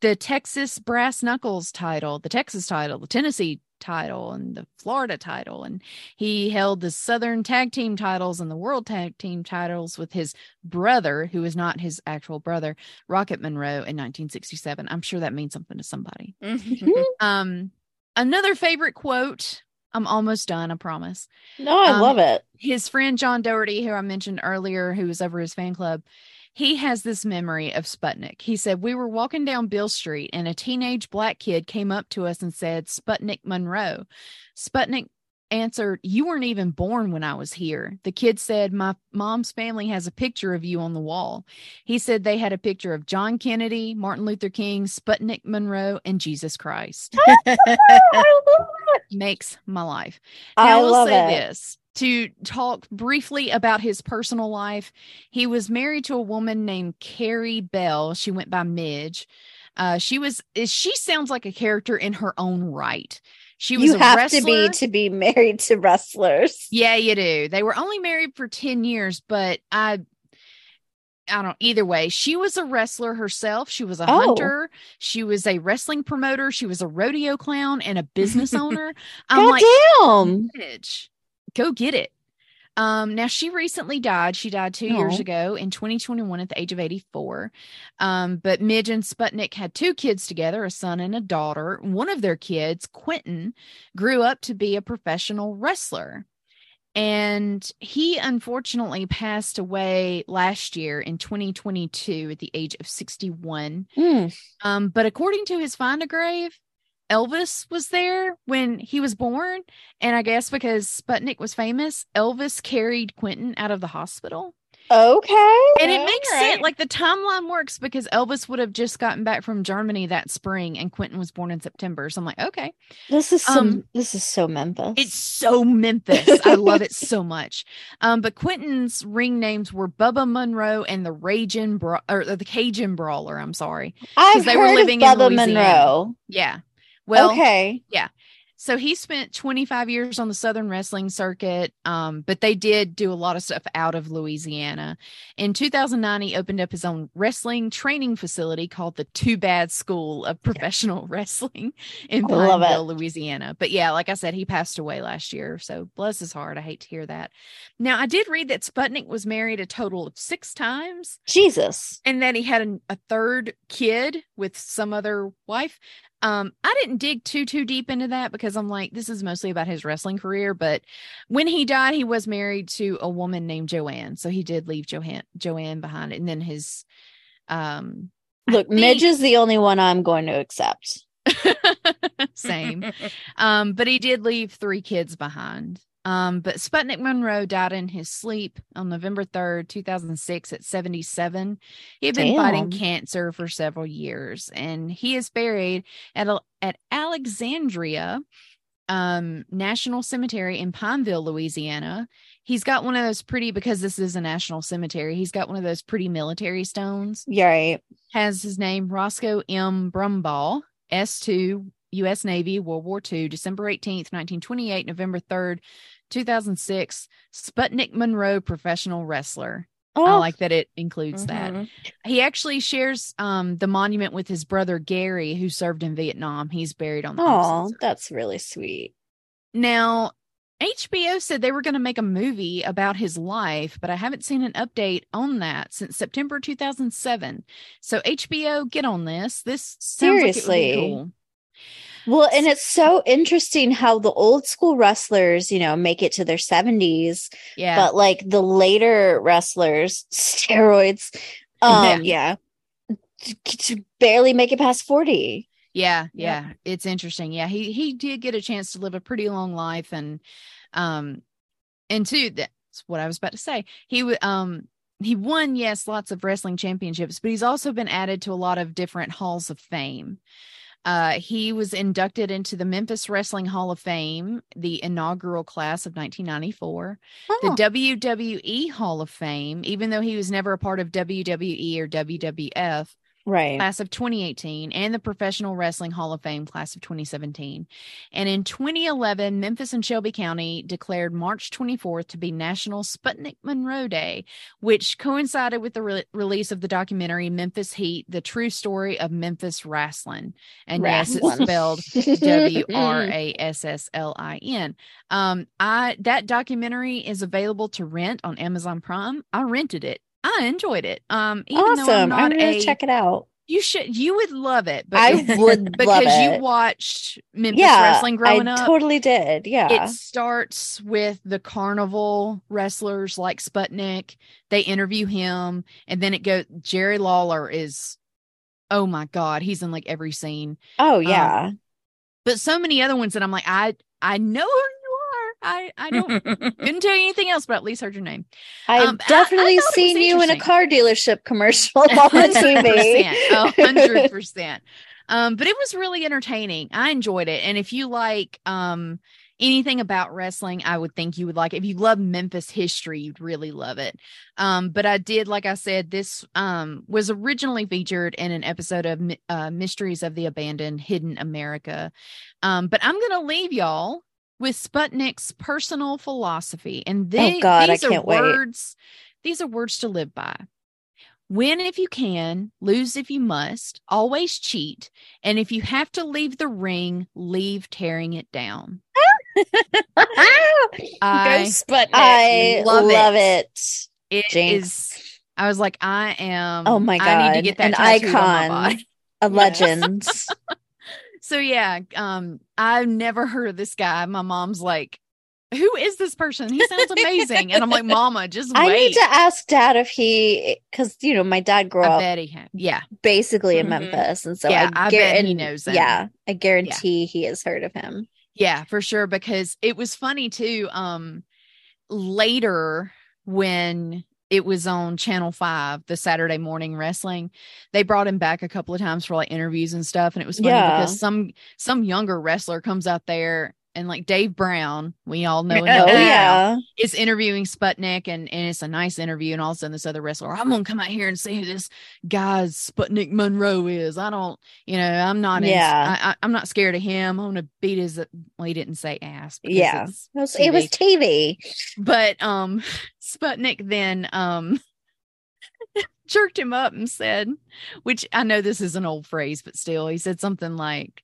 The Texas Brass Knuckles title, the Texas title, the Tennessee title, and the Florida title, and he held the Southern Tag Team titles and the World Tag Team titles with his brother, who is not his actual brother, Rocket Monroe, in 1967. I'm sure that means something to somebody. Mhm. Um, another favorite quote. I'm almost done. I promise. No, I Um, love it. His friend John Doherty, who I mentioned earlier, who was over his fan club, he has this memory of Sputnik. He said, We were walking down Beale Street and a teenage black kid came up to us and said, Sputnik Monroe. Sputnik answered, You weren't even born when I was here. The kid said, My mom's family has a picture of you on the wall. He said they had a picture of John Kennedy, Martin Luther King, Sputnik Monroe, and Jesus Christ. I. Makes my life. I Now, I will love say it. this to talk briefly about his personal life. He was married to a woman named Carrie Bell. She went by Midge. Uh, she was. She sounds like a character in her own right. She was You a have wrestler. to be to be married to wrestlers. Yeah, you do. They were only married for 10 years, but I I don't either way. She was a wrestler herself. She was a Oh. hunter. She was a wrestling promoter. She was a rodeo clown and a business owner. I'm God like, damn. bitch, go get it. Um, now she recently died. She died two years ago in 2021 at the age of 84. Um, but Midge and Sputnik had two kids together, a son and a daughter. One of their kids, Quentin, grew up to be a professional wrestler. And he unfortunately passed away last year in 2022 at the age of 61. Mm. Um, but according to his find a grave, Elvis was there when he was born. And I guess because Sputnik was famous, Elvis carried Quentin out of the hospital. Okay. And it makes right. sense. Like the timeline works because Elvis would have just gotten back from Germany that spring and Quentin was born in September. So I'm like, okay. This is some. Um, this is so Memphis. It's so Memphis. I love it so much. Um, but Quentin's ring names were Bubba Monroe and the Raging Bra- or the Cajun Brawler. I'm sorry. I've they were living in Bubba Louisiana. Monroe. Yeah. Well, okay. Yeah. So he spent 25 years on the Southern Wrestling Circuit, um, but they did do a lot of stuff out of Louisiana. In 2009, he opened up his own wrestling training facility called the Too Bad School of Professional Wrestling in I. Pineville, Louisiana. But yeah, like I said, he passed away last year. So bless his heart. I hate to hear that. Now, I did read that Sputnik was married a total of six times Jesus. and then he had an, a third kid with some other wife. Um, I didn't dig too too deep into that because I'm like, this is mostly about his wrestling career. But when he died, he was married to a woman named Joanne, so he did leave Joanne Joanne behind, and then his um Look, think- Midge is the only one I'm going to accept. same. Um, but he did leave three kids behind. Um, but Sputnik Monroe died in his sleep on November 3rd, 2006, at 77. He had been fighting cancer for several years, and he is buried at, at Alexandria um, National Cemetery in Pineville, Louisiana. He's got one of those pretty, because this is a national cemetery, he's got one of those pretty military stones Yeah, right. has his name Roscoe M. Brumbaugh, S2, U.S. Navy, World War II, December 18th, 1928, November 3rd, 2006, Sputnik Monroe professional wrestler. Oh, I like that it includes that. Mhm. He actually shares um, the monument with his brother Gary, who served in Vietnam. He's buried on the oh, that's really sweet. Now, HBO said they were going to make a movie about his life, but I haven't seen an update on that since September 2007. So HBO, get on this. This sounds like it would Seriously. be cool. Well, and it's so interesting how the old school wrestlers, you know, make it to their 70s, Yeah. but like the later wrestlers, steroids, um, yeah. t- barely make it past 40. yeah, Yeah. yeah. It's interesting. Yeah, he he did get a chance to live a pretty long life and um and two that's what I was about to say. He would um he won yes lots of wrestling championships, but he's also been added to a lot of different halls of fame. Uh, he was inducted into the Memphis Wrestling Hall of Fame, the inaugural class of 1994, Oh, the WWE Hall of Fame, even though he was never a part of WWE or WWF, right. class of 2018 and the Professional Wrestling Hall of Fame class of 2017. And in 2011, Memphis and Shelby County declared March 24th to be National Sputnik Monroe Day, which coincided with the re- release of the documentary Memphis Heat: The True Story of Memphis Wrestling. And yes, it's spelled W R A S S L I N. Um, I that documentary is available to rent on Amazon Prime. I rented it. I enjoyed it. Um, even though I'm awesome. not I'm going a check it out. you should you would love it. But I would because you watched Memphis yeah, wrestling growing I up. totally did. Yeah. It starts with the carnival wrestlers like Sputnik. They interview him, and then it goes. Jerry Lawler is, oh my god, he's in like every scene. oh, yeah. But so many other ones that I'm like, I I know who you are. I I don't couldn't tell you anything else, but at least heard your name. I've um, I- I definitely it was seen you in a car dealership commercial on the TV. Hundred percent. Um, but it was really entertaining. I enjoyed it. And if you like um anything about wrestling, I would think you would like it. If you love Memphis history, you'd really love it. Um, but I did, like I said, this um was originally featured in an episode of uh, Mysteries of the Abandoned Hidden America. Um, but I'm gonna leave y'all with Sputnik's personal philosophy. And oh, they, Oh, God, I these are can't wait. words, these are words to live by. Win if you can, lose if you must, always cheat. And if you have to leave the ring, leave tearing it down. I Sputnik. I love love, it. it. it is- I was like, I am Oh my God. I need to get that an tattooed on my icon. A legend. So yeah, um, I've never heard of this guy. My mom's like, Who is this person? He sounds amazing. and I'm like, Mama, just wait. I need to ask dad if he, because you know, my dad grew I up bet he had. Yeah. basically in Mhm. Memphis, and so Yeah, I, I guar- bet he knows him. Yeah, I guarantee he has heard of him. Yeah, for sure. Because it was funny too. Um, later when it was on Channel Five, the Saturday morning wrestling, they brought him back a couple of times for like interviews and stuff. And it was funny Yeah. because some some younger wrestler comes out there and like Dave Brown, we all know him. Oh, yeah, is interviewing Sputnik and, and it's a nice interview. And all of a sudden, this other wrestler, I'm gonna come out here and see who this guy's Sputnik Monroe is. I don't, you know, I'm not, Yeah. I, I, I'm not scared of him. I'm gonna beat his. Well, he didn't say ass. Yeah. it was, it was TV. TV. but um, Sputnik then um. jerked him up and said, which I know this is an old phrase, but still, he said something like,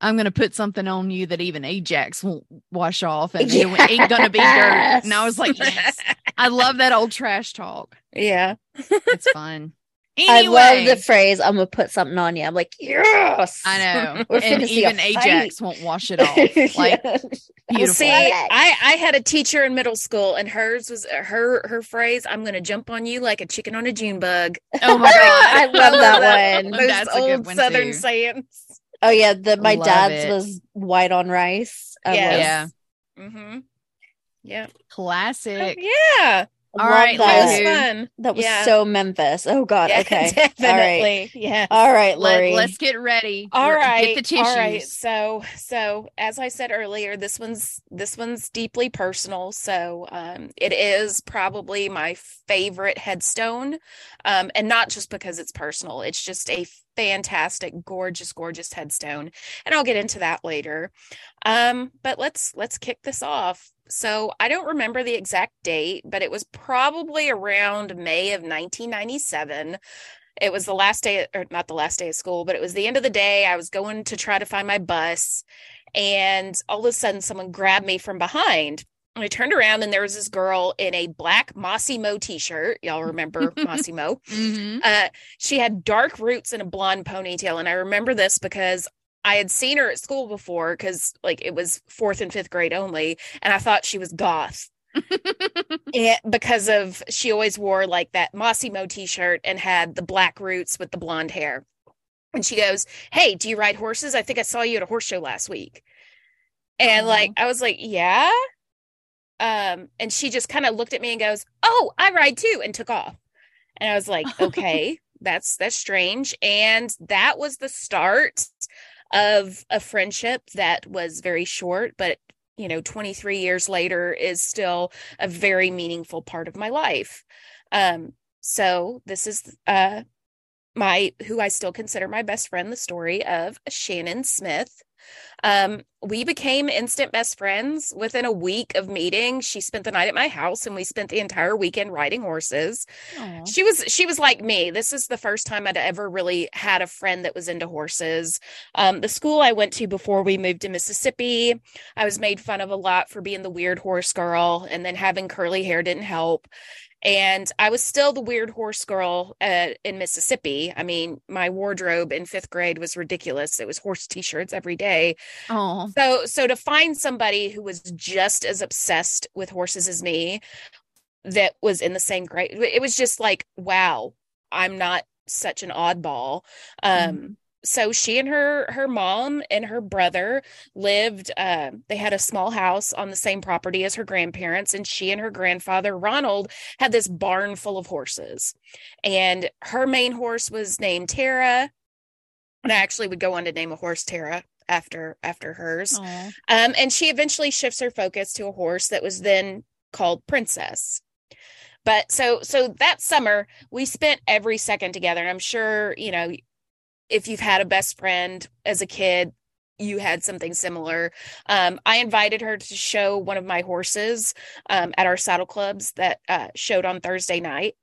I'm going to put something on you that even Ajax won't wash off and it ain't going to be dirt. And I was like, yes, I love that old trash talk. yeah. It's fun. I love the phrase "I'm gonna put something on you." I'm like, yes, I know. We're and finna see a even Ajax won't wash it off. Like, Yeah. Well, beautiful. see, I I had a teacher in middle school, and hers was her her phrase. I'm going to jump on you like a chicken on a June bug. oh my God. I love that one. Those That's a good old one, Southern too. sayings. Oh yeah, the my Love dad's it. was white on rice. I Yes. Yeah. Mm-hmm. Yeah. Classic. yeah. All love right, That was fun. That was Yeah. so Memphis. Oh god. Yeah, okay. Definitely. Yeah. All right, Let, Lori. let's get ready. All Get the tissues. All right. So so as I said earlier, this one's this one's deeply personal. So um it is probably my favorite headstone. Um and not just because it's personal. It's just a fantastic, gorgeous, gorgeous headstone. And I'll get into that later. Um, but let's let's kick this off. So I don't remember the exact date, but it was probably around May of 1997 it was the last day or not the last day of school but it was the end of the day i was going to try to find my bus and all of a sudden someone grabbed me from behind and i turned around and there was this girl in a black Mossy Oak t-shirt. Y'all remember Mossy Oak Mhm. uh, she had dark roots and a blonde ponytail and i remember this because i had seen her at school before because like it was fourth and fifth grade only and i thought she was goth. Because of she always wore like that Mossy Oak t-shirt and had the black roots with the blonde hair. And she goes hey do you ride horses? I think i saw you at a horse show last week. And like i was like yeah um and she just kind of looked at me and goes oh i ride too and took off. And i was like okay that's that's strange. And that was the start of a friendship that was very short but you know 23 years later is still a very meaningful part of my life. Um so this is uh my who I still consider my best friend the story of Shannon Smith um we became instant best friends within a week of meeting. She spent the night at my house and we spent the entire weekend riding horses. Aw. she was she was like me. This is the first time i'd ever really had a friend that was into horses. Um, the school i went to before we moved to mississippi i was made fun of a lot for being the weird horse girl and then having curly hair didn't help and i was still the weird horse girl uh, in mississippi. I mean my wardrobe in fifth grade was ridiculous. It was horse t-shirts every day. Aw. so so to find somebody who was just as obsessed with horses as me that was in the same grade it was just like wow I'm not such an oddball. Um so she and her her mom and her brother lived uh, they had a small house on the same property as her grandparents and she and her grandfather ronald had this barn full of horses and her main horse was named tara and i actually would go on to name a horse tara after after hers um, and she eventually shifts her focus to a horse that was then called Princess. But so so that summer we spent every second together. And I'm sure, you know, if you've had a best friend as a kid, you had something similar. Um, I invited her to show one of my horses um, at our saddle clubs that uh, showed on Thursday night.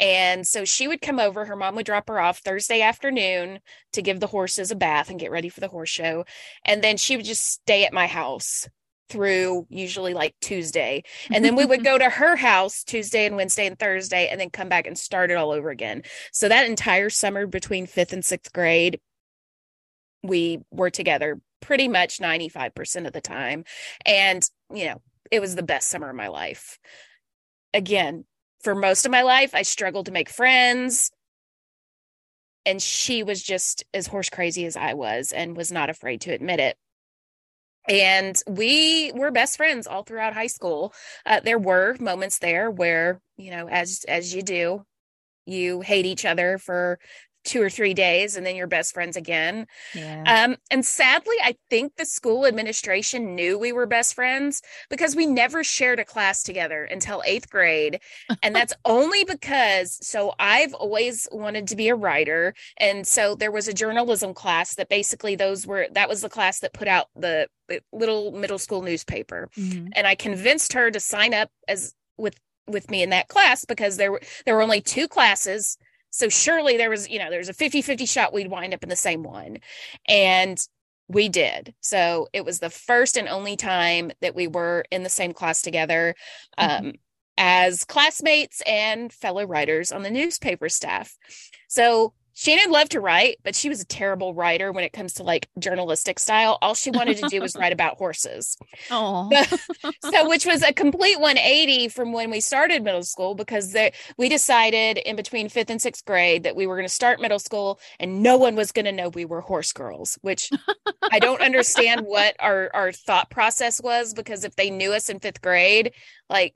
And so she would come over, her mom would drop her off Thursday afternoon to give the horses a bath and get ready for the horse show. And then she would just stay at my house through usually like Tuesday. And then we would go to her house Tuesday and Wednesday and Thursday and then come back and start it all over again. So that entire summer between fifth and sixth grade, we were together pretty much 95% of the time. And, you know, it was the best summer of my life. Again, for most of my life, I struggled to make friends. And she was just as horse crazy as I was and was not afraid to admit it and we were best friends all throughout high school. Uh, there were moments there where you know as as you do you hate each other for two or three days and then you're best friends again. Yeah. Um, and sadly, I think the school administration knew we were best friends because we never shared a class together until eighth grade. and that's only because, so I've always wanted to be a writer. And so there was a journalism class that basically those were, that was the class that put out the, little middle school newspaper. Mm-hmm. And I convinced her to sign up as with with me in that class because there were there were only two classes so surely there was, you know, there's a 50 50 shot we'd wind up in the same one. And we did. So it was the first and only time that we were in the same class together mm-hmm. um, as classmates and fellow writers on the newspaper staff. So Shannon loved to write, but she was a terrible writer when it comes to like journalistic style. All she wanted to do was write about horses. Oh, so which was a complete 180 from when we started middle school because they, we decided in between fifth and sixth grade that we were going to start middle school and no one was going to know we were horse girls. Which I don't understand what our our thought process was because if they knew us in fifth grade, like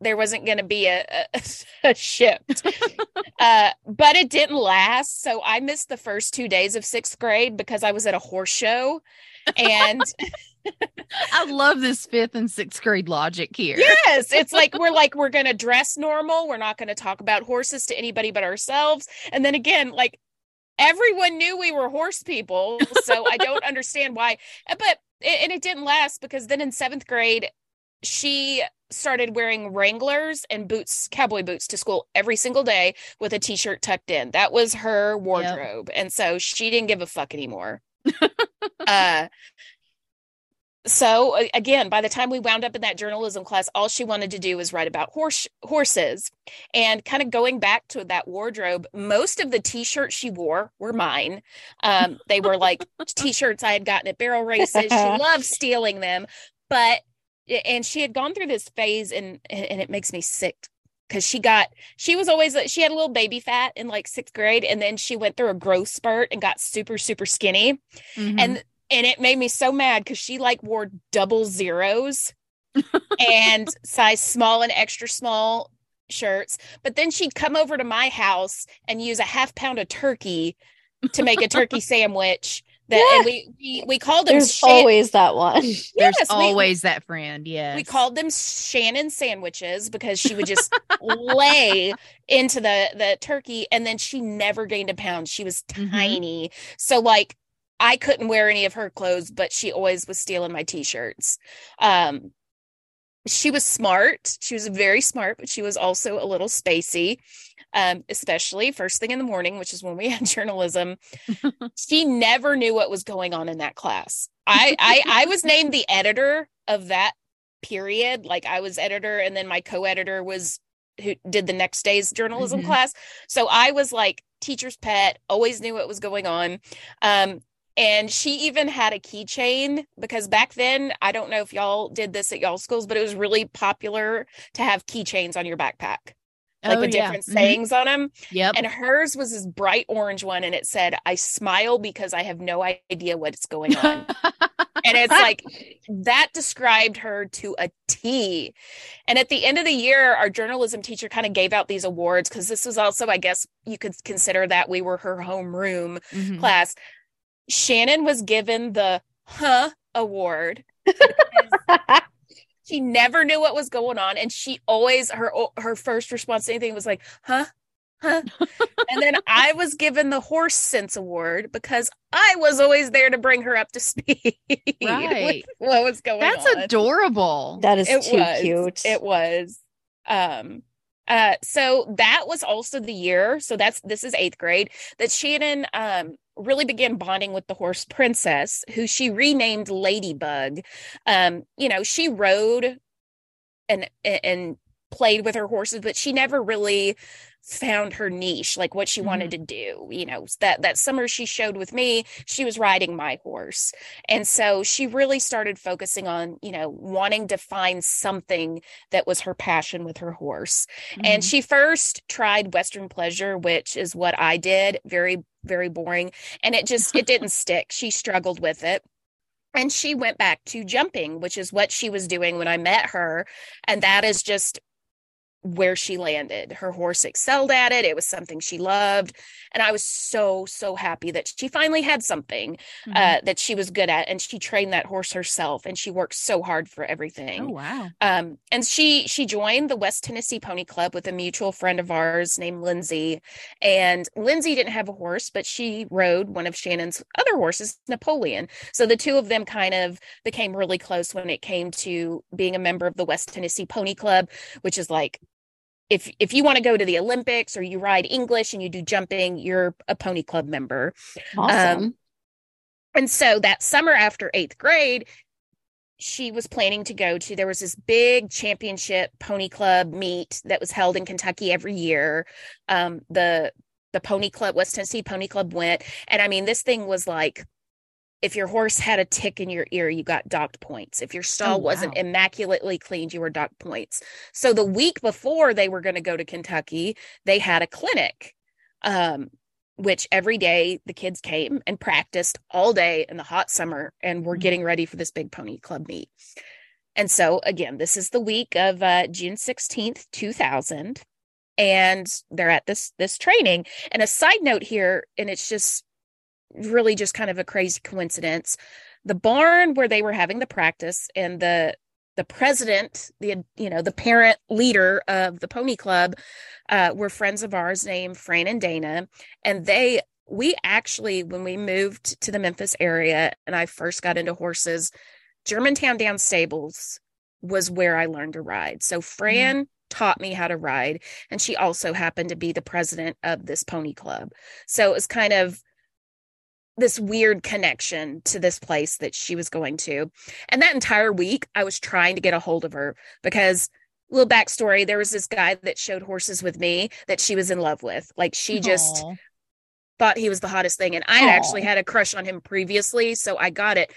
there wasn't going to be a, a, a shift. uh, but it didn't last. So I missed the first two days of sixth grade because I was at a horse show. And I love this fifth and sixth grade logic here. Yes. It's like we're like, we're going to dress normal. We're not going to talk about horses to anybody but ourselves. And then again, like everyone knew we were horse people. So I don't understand why. But, and it didn't last because then in seventh grade, she started wearing Wranglers and boots, cowboy boots to school every single day with a t-shirt tucked in. That was her wardrobe. Yep. And so she didn't give a fuck anymore. uh so again, by the time we wound up in that journalism class, all she wanted to do was write about horse horses. And kind of going back to that wardrobe, most of the t-shirts she wore were mine. Um, they were like t-shirts I had gotten at barrel races. She loved stealing them, but and she had gone through this phase and and it makes me sick because she got she was always she had a little baby fat in like sixth grade and then she went through a growth spurt and got super super skinny. Mm-hmm. and and it made me so mad because she like wore double zeros and size small and extra small shirts. But then she'd come over to my house and use a half pound of turkey to make a turkey sandwich that yeah. and we, we we called them there's Shan- always that one yes, there's always we, that friend yeah we called them shannon sandwiches because she would just lay into the the turkey and then she never gained a pound she was mm-hmm. tiny mm-hmm. so like i couldn't wear any of her clothes but she always was stealing my t-shirts um she was smart she was very smart but she was also a little spacey um, especially first thing in the morning, which is when we had journalism. she never knew what was going on in that class. I, I I was named the editor of that period. Like I was editor, and then my co-editor was who did the next day's journalism mm-hmm. class. So I was like teacher's pet, always knew what was going on. Um, and she even had a keychain because back then, I don't know if y'all did this at y'all schools, but it was really popular to have keychains on your backpack like oh, with different. Mm-hmm. sayings on them. Yep. And hers was this bright orange one, and it said, "I smile because I have no idea what's going on." and it's like that described her to a T. And at the end of the year, our journalism teacher kind of gave out these awards because this was also, I guess, you could consider that we were her homeroom mm-hmm. class. Shannon was given the "Huh" award. She never knew what was going on, and she always her her first response to anything was like, "Huh." Huh? and then I was given the horse sense award because I was always there to bring her up to speed. Right. what was going That's on. That's adorable. That is it too was, cute. It was. Um Uh, so that was also the year. So that's this is eighth grade that Shannon um, really began bonding with the horse Princess, who she renamed Ladybug. Um, you know, she rode and and played with her horses, but she never really found her niche like what she mm-hmm. wanted to do you know that that summer she showed with me she was riding my horse. And so she really started focusing on you know wanting to find something that was her passion with her horse. Mm-hmm. and she first tried western pleasure which is what i did very very boring and it just it didn't stick. She struggled with it. And she went back to jumping which is what she was doing when i met her. And that is just where she landed. Her horse excelled at it. It was something she loved. And I was so, so happy that she finally had something mm-hmm. uh, that she was good at. And she trained that horse herself and she worked so hard for everything. Oh, wow. Um, and she, she joined the West Tennessee Pony Club with a mutual friend of ours named Lindsay. And Lindsay didn't have a horse, but she rode one of Shannon's other horses, Napoleon. So the two of them kind of became really close when it came to being a member of the West Tennessee Pony Club, which is like if if you want to go to the Olympics or you ride English and you do jumping, you're a pony club member. Awesome. Um, and so that summer after eighth grade, she was planning to go to there was this big championship pony club meet that was held in Kentucky every year. Um, the the pony club, West Tennessee Pony Club went, and I mean this thing was like if your horse had a tick in your ear, you got docked points. If your stall oh, wow. wasn't immaculately cleaned, you were docked points. So the week before they were going to go to Kentucky, they had a clinic, um, which every day the kids came and practiced all day in the hot summer and were mm-hmm. getting ready for this big pony club meet. And so again, this is the week of uh, June 16th, 2000 and they're at this this training and a side note here and it's just really just kind of a crazy coincidence. The barn where they were having the practice and the the president, the you know the parent leader of the pony club, uh, were friends of ours named Fran and Dana, and they we actually when we moved to the Memphis area and I first got into horses, Germantown Down Stables was where I learned to ride. So Fran. Mm. Taught me how to ride, and she also happened to be the president of this pony club. So it was kind of this weird connection to this place that she was going to. And that entire week, I was trying to get a hold of her because little backstory there was this guy that showed horses with me that she was in love with. Like she just thought he was the hottest thing. And I had actually had a crush on him previously. So I got it.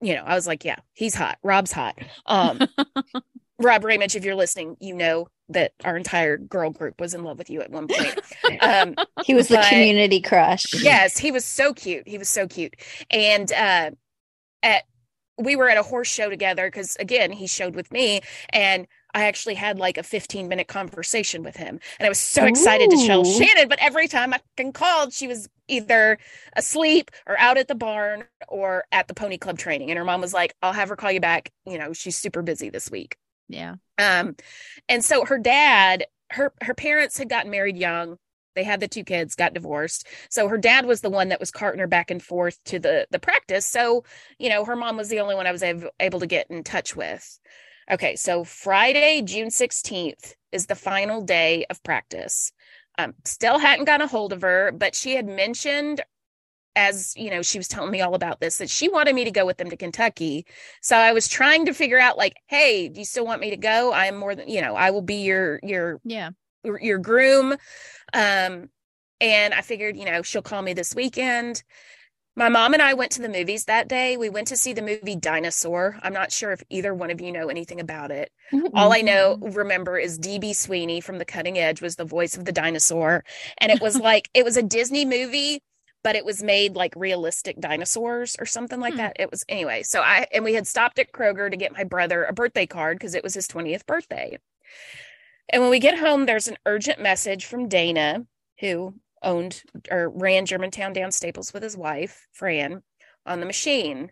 You know, I was like, yeah, he's hot. Rob's hot. Um, Rob Ramage, if you're listening, you know that our entire girl group was in love with you at one point. Um, he was but, the community crush. Yes, he was so cute. He was so cute. And uh, at we were at a horse show together because again, he showed with me and I actually had like a 15 minute conversation with him. And I was so excited Ooh. to tell Shannon, but every time I called, she was either asleep or out at the barn or at the pony club training. And her mom was like, I'll have her call you back. You know, she's super busy this week. Yeah. Um, and so her dad, her her parents had gotten married young. They had the two kids, got divorced. So her dad was the one that was carting her back and forth to the the practice. So, you know, her mom was the only one I was able to get in touch with. Okay, so Friday, June 16th is the final day of practice. Um, still hadn't gotten a hold of her, but she had mentioned as you know she was telling me all about this that she wanted me to go with them to kentucky so i was trying to figure out like hey do you still want me to go i'm more than you know i will be your your yeah your, groom um and i figured you know she'll call me this weekend my mom and I went to the movies that day. We went to see the movie Dinosaur. I'm not sure if either one of you know anything about it. Mm-hmm. All I know, remember, is DB Sweeney from The Cutting Edge was the voice of the dinosaur. And it was like, it was a Disney movie but it was made like realistic dinosaurs or something like hmm. that. It was anyway. So I and we had stopped at Kroger to get my brother a birthday card because it was his 20th birthday. And when we get home, there's an urgent message from Dana, who owned or ran Germantown Down Stables with his wife, Fran, on the machine.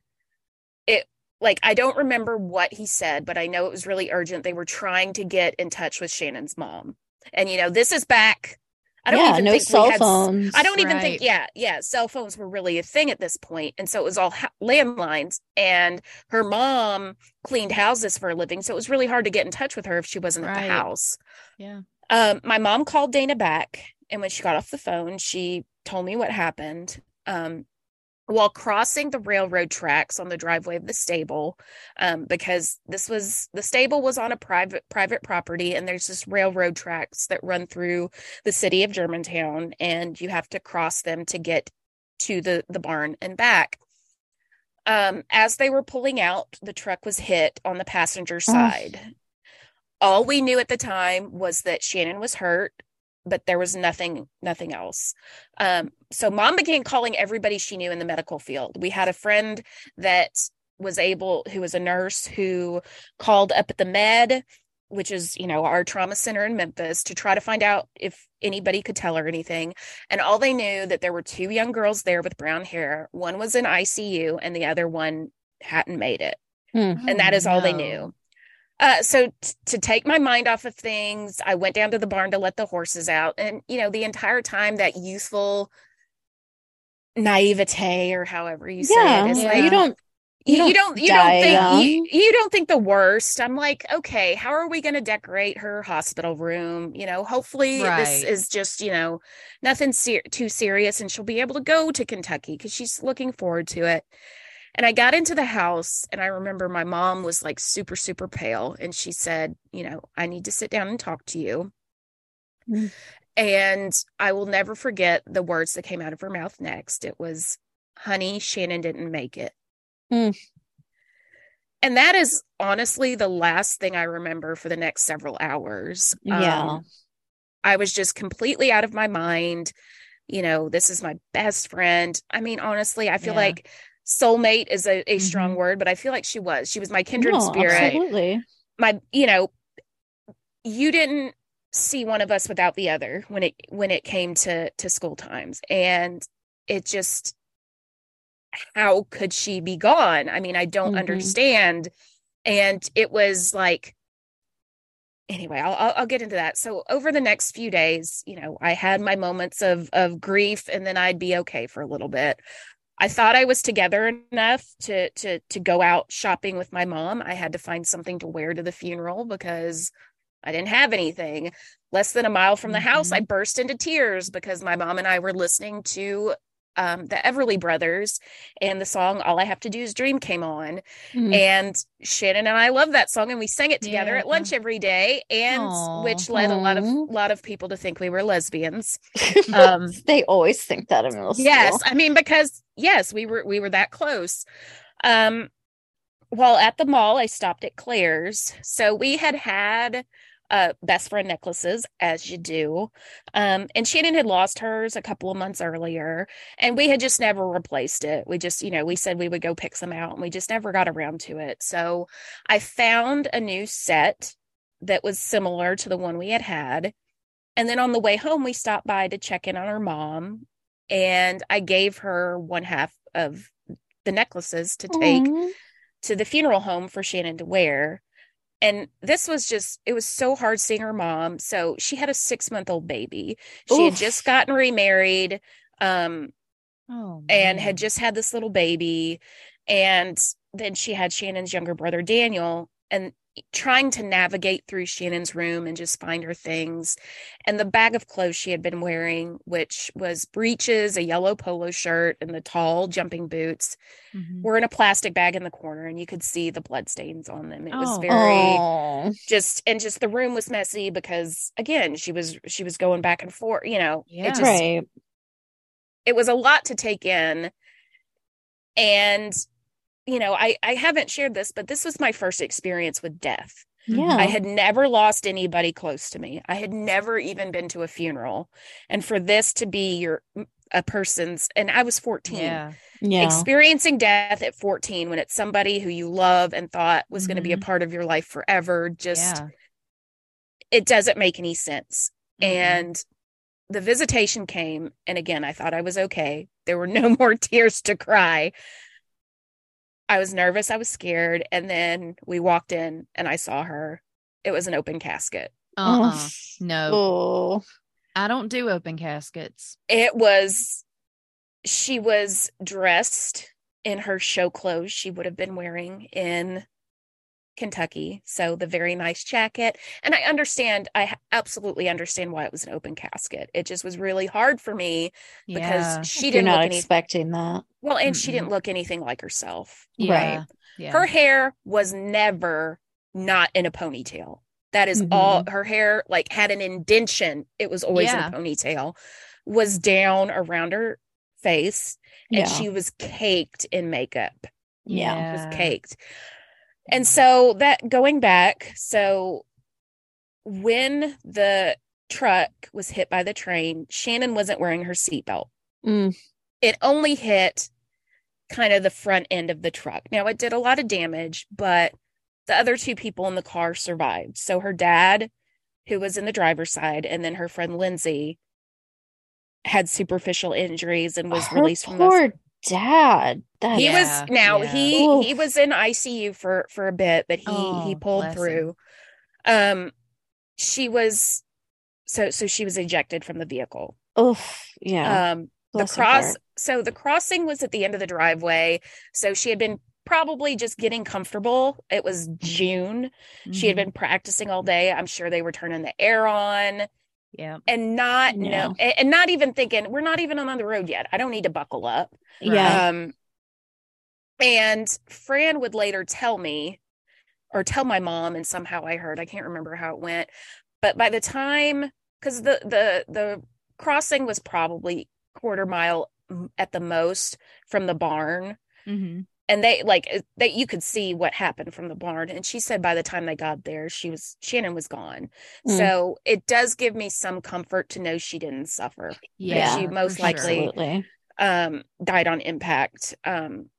It like I don't remember what he said, but I know it was really urgent. They were trying to get in touch with Shannon's mom. And you know, this is back I don't yeah, even no think cell had, phones. I don't even right. think, yeah, yeah, cell phones were really a thing at this point, and so it was all ha- landlines. And her mom cleaned houses for a living, so it was really hard to get in touch with her if she wasn't right. at the house. Yeah. Um, my mom called Dana back, and when she got off the phone, she told me what happened. Um, while crossing the railroad tracks on the driveway of the stable, um, because this was the stable was on a private private property, and there's just railroad tracks that run through the city of Germantown, and you have to cross them to get to the the barn and back. Um, as they were pulling out, the truck was hit on the passenger side. All we knew at the time was that Shannon was hurt, but there was nothing, nothing else. Um, so mom began calling everybody she knew in the medical field. We had a friend that was able, who was a nurse, who called up at the med, which is, you know, our trauma center in Memphis, to try to find out if anybody could tell her anything. And all they knew that there were two young girls there with brown hair. One was in ICU, and the other one hadn't made it. Hmm. and that is all they knew. Uh, so t- to take my mind off of things, I went down to the barn to let the horses out, and you know, the entire time that youthful naivete or however you say Yeah, it is yeah. like you don't. you, you don't you don't think you, you don't think the worst. I'm like okay how are we going to decorate her hospital room? You know hopefully this is just you know nothing ser- too serious and she'll be able to go to kentucky because she's looking forward to it and i got into the house and i remember my mom was like super super pale and she said you know i need to sit down and talk to you Mm. and i will never forget the words that came out of her mouth next it was honey shannon didn't make it Mm. and that is honestly the last thing I remember for the next several hours. Yeah. Um, I was just completely out of my mind. You know, this is my best friend. I mean, honestly, I feel Yeah. like soulmate is a, a strong Mhm. word, but I feel like she was. She was my kindred No, spirit. Absolutely. My, you know, you didn't see one of us without the other when it when it came to to school times, and it just how could she be gone? I mean, I don't Mhm. understand. And it was like, anyway, I'll, I'll I'll get into that. So over the next few days, you know, I had my moments of of grief, and then I'd be okay for a little bit. I thought I was together enough to to to go out shopping with my mom. I had to find something to wear to the funeral because I didn't have anything. Less than a mile from the house, I mm-hmm. burst into tears because my mom and I were listening to um, the Everly Brothers, and the song "All I Have to Do Is Dream" came on, Mhm. and Shannon and I love that song, and we sang it together Yeah. at lunch every day, and Aw. which led a lot of lot of people to think we were lesbians. Um, they always think that in middle school. yes. I mean because yes, we were we were that close. Um, while at the mall, I stopped at Claire's, so we had had uh best friend necklaces as you do. Um and shannon had lost hers a couple of months earlier and we had just never replaced it. We just you know we said we would go pick some out and we just never got around to it. So i found a new set that was similar to the one we had had. And then on the way home we stopped by to check in on her mom and i gave her one half of the necklaces to take to the funeral home for Shannon to wear. And this was just, it was so hard seeing her mom. So she had a six month old baby. She had just gotten remarried um, Oh, and had just had this little baby. And then she had Shannon's younger brother, Daniel, and trying to navigate through Shannon's room and just find her things. And the bag of clothes she had been wearing, which was breeches, a yellow polo shirt, and the tall jumping boots, Mhm. were in a plastic bag in the corner and you could see the bloodstains on them. It was Oh. very Aw. just and just the room was messy because again, she was she was going back and forth, you know. Yeah. It just right. it was a lot to take in. And you know, I I haven't shared this, but this was my first experience with death. Yeah. I had never lost anybody close to me. I had never even been to a funeral. And for this to be your a person's and I was 14 Yeah. yeah. experiencing death at 14 when it's somebody who you love and thought was going to be a Mhm. part of your life forever just yeah. it doesn't make any sense Mhm. and the visitation came and again i thought i was okay there were no more tears to cry i was nervous i was scared and then we walked in and i saw her it was an open casket Uh-uh. Oh. No, Oh. I don't do open caskets. it was she was dressed in her show clothes she would have been wearing in Kentucky. So the very nice jacket. And I understand, I absolutely understand why it was an open casket. It just was really hard for me Yeah. because she You're didn't not look any expecting that. well, and she Mm-mm. didn't look anything like herself. yeah. Right. Yeah. Her hair was never not in a ponytail. That is Mhm. all her hair like had an indention. It was always Yeah. in a ponytail. Was down around her face and Yeah. she was caked in makeup. Yeah. Was caked. And so that going back, so when the truck was hit by the train, Shannon wasn't wearing her seatbelt Mm, it only hit kind of the front end of the truck. Now it did a lot of damage, but the other two people in the car survived. So her dad, who was in the driver's side, and then her friend Lindsay had superficial injuries and was her released from poor the dad. That he Yeah, was now yeah. he Oof. he was in ICU for for a bit, but he he Oh, pulled bless him. through. Um she was so so she was ejected from the vehicle. oof, yeah. Um the Bless her cross heart. so the crossing was at the end of the driveway so she had been probably just getting comfortable it was june she had Mhm. been practicing all day i'm sure they were turning the air on Yeah. and not Yeah. no and not even thinking we're not even on the road yet i don't need to buckle up yeah. um and fran would later tell me or tell my mom and somehow i heard i can't remember how it went but by the time because the the the crossing was probably quarter mile at the most from the barn Mhm. And they like that you could see what happened from the barn and she said by the time they got there she was shannon was gone Mm. so it does give me some comfort to know she didn't suffer Yeah. she most likely- sure. Um died on impact um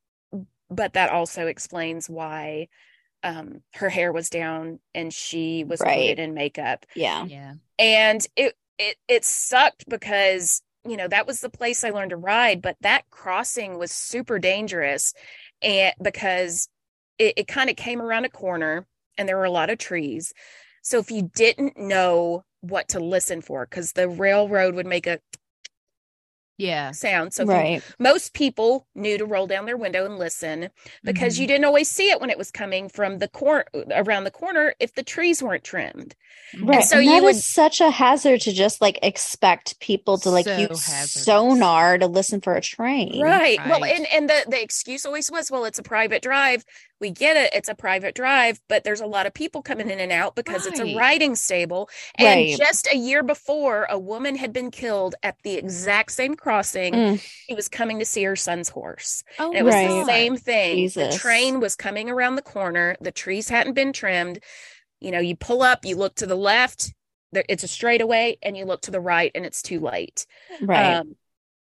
but that also explains why um her hair was down and she was Right. coated in makeup Yeah. Yeah. and it it it sucked because you know that was the place I learned to ride but that crossing was super dangerous and because it, it kind of came around a corner and there were a lot of trees. So if you didn't know what to listen for because the railroad would make a Yeah. sound so if Right. most people knew to roll down their window and listen because Mhm. you didn't always see it when it was coming from the cor around the corner if the trees weren't trimmed Right. so and you that would- is such a hazard to just like expect people to like So use hazardous. sonar to listen for a train. Right. Well, and and the the excuse always was, well, it's a private drive. We get it, it's a private drive, but there's a lot of people coming in and out because it's a riding stable. And Right. just a year before, a woman had been killed at the exact same crossing. Mm, She was coming to see her son's horse. Oh, And it was Right. the same thing. The train was coming around the corner. The trees hadn't been trimmed. You know, you pull up, you look to the left, it's a straightaway, and you look to the right, and it's too late right. um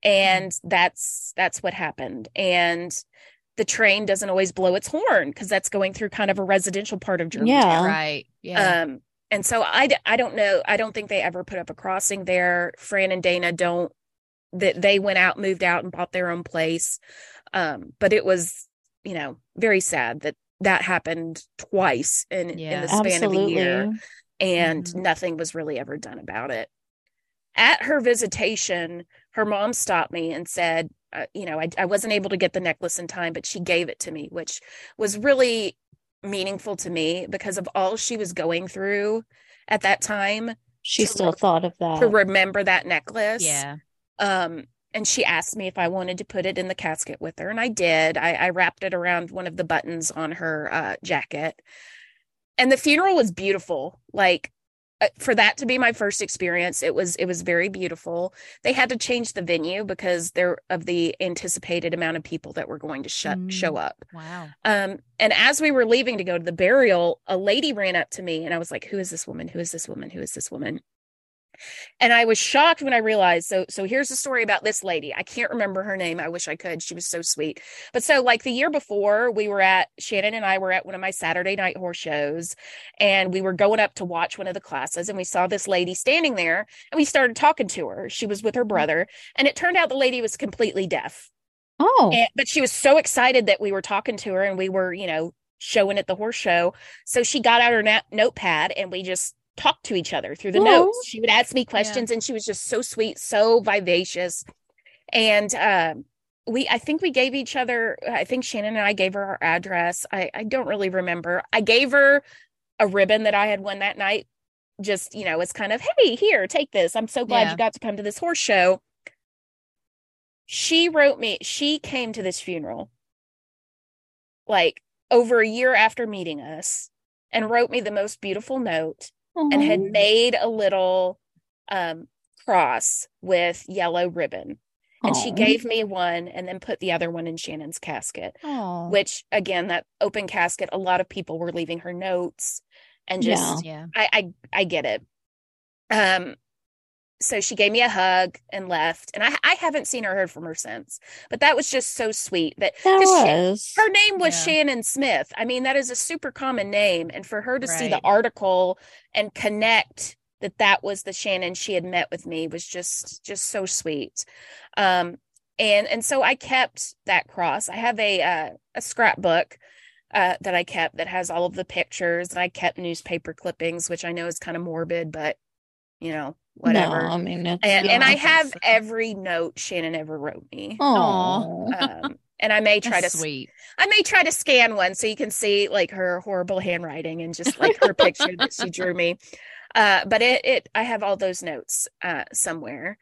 and that's that's what happened and the train doesn't always blow its horn because that's going through kind of a residential part of Germany. Yeah. Right. Yeah. Um, and so I, d- I don't know. I don't think they ever put up a crossing there. Fran and Dana don't. That they went out, moved out, and bought their own place. Um, but it was, you know, very sad that that happened twice in in the span of a year Absolutely. and Mhm. nothing was really ever done about it. At her visitation, her mom stopped me and said, uh, you know, I, I wasn't able to get the necklace in time, but she gave it to me, which was really meaningful to me because of all she was going through at that time She still re- thought of that. to remember that necklace. yeah. Um, and she asked me if I wanted to put it in the casket with her, and I did. I, I wrapped it around one of the buttons on her uh, jacket. And the funeral was beautiful. Like for that to be my first experience, it was it was very beautiful. They had to change the venue because there of the anticipated amount of people that were going to sh- Mm. show up. Wow. Um, and as we were leaving to go to the burial, a lady ran up to me and I was like, Who is this woman? Who is this woman? Who is this woman? And I was shocked when I realized so so here's the story about this lady. I can't remember her name. I wish I could. She was so sweet. But so like the year before, we were at Shannon and I were at one of my Saturday night horse shows and we were going up to watch one of the classes and we saw this lady standing there and we started talking to her. She was with her mm. brother and it turned out the lady was completely deaf. oh, And, but she was so excited that we were talking to her and we were, you know, showing at the horse show. So she got out her na- notepad and we just talked to each other through the notes. She would ask me questions and she was just so sweet, so vivacious. And um, we I think we gave each other I think Shannon and I gave her our address. I I don't really remember. I gave her a ribbon that I had won that night. Just, you know, it's kind of, hey, here, take this. I'm so glad Yeah. you got to come to this horse show. She wrote me, she came to this funeral like over a year after meeting us and wrote me the most beautiful note and had made a little um cross with yellow ribbon. And she gave me one and then put the other one in Shannon's casket Oh, which again that open casket a lot of people were leaving her notes and just yeah. I, I I get it. Um so she gave me a hug and left and I I haven't seen or heard from her since but that was just so sweet that That 'cause she- her name was Yeah. Shannon Smith. I mean, that is a super common name. And for her to see the article and connect that that was the Shannon she had met with me was just just so sweet. Um, and and so I kept that cross. I have a uh, a scrapbook uh, that I kept that has all of the pictures. And I kept newspaper clippings, which I know is kind of morbid, but you know whatever. No, I mean, it's, and No, and I I have so. every note Shannon ever wrote me. Oh, Um, and I may try That's to sweet. I may try to scan one so you can see like her horrible handwriting and just like her picture that she drew me. Uh, but it, it, I have all those notes uh, somewhere.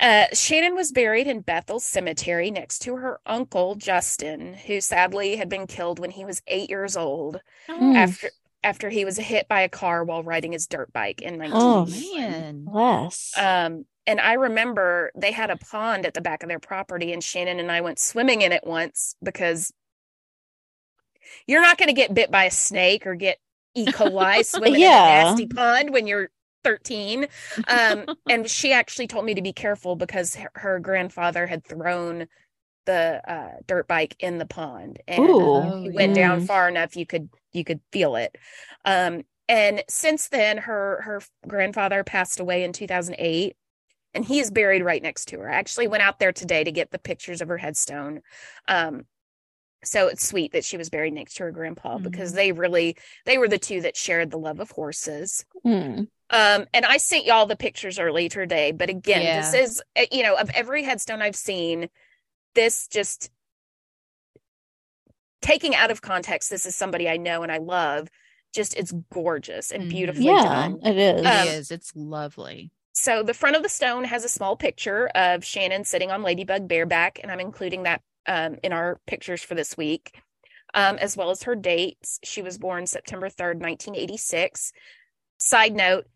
Uh, Shannon was buried in Bethel Cemetery next to her uncle Justin, who sadly had been killed when he was eight years old Mm. after after he was hit by a car while riding his dirt bike in Oh, Man. bless. Um, and I remember they had a pond at the back of their property, and Shannon and I went swimming in it once because you're not going to get bit by a snake or get E. coli swimming Yeah. in a nasty pond when you're 13. Um, and she actually told me to be careful because her, her grandfather had thrown the uh, dirt bike in the pond, and Ooh. he went down Mm. far enough you could you could feel it. Um, and since then, her her grandfather passed away in 2008, and he is buried right next to her. I actually went out there today to get the pictures of her headstone. Um, so it's sweet that she was buried next to her grandpa because Mhm. they really they were the two that shared the love of horses. Mm. Um, and I sent y'all the pictures early today, but again, this is uh, you know of every headstone I've seen, this just taking out of context. This is somebody I know and I love. Just it's gorgeous and Mhm. beautifully Yeah, done. it is. Um, is. It's lovely. So the front of the stone has a small picture of Shannon sitting on Ladybug bareback, and I'm including that um, in our pictures for this week, um, as well as her dates. She was born September 3rd, 1986. Side note,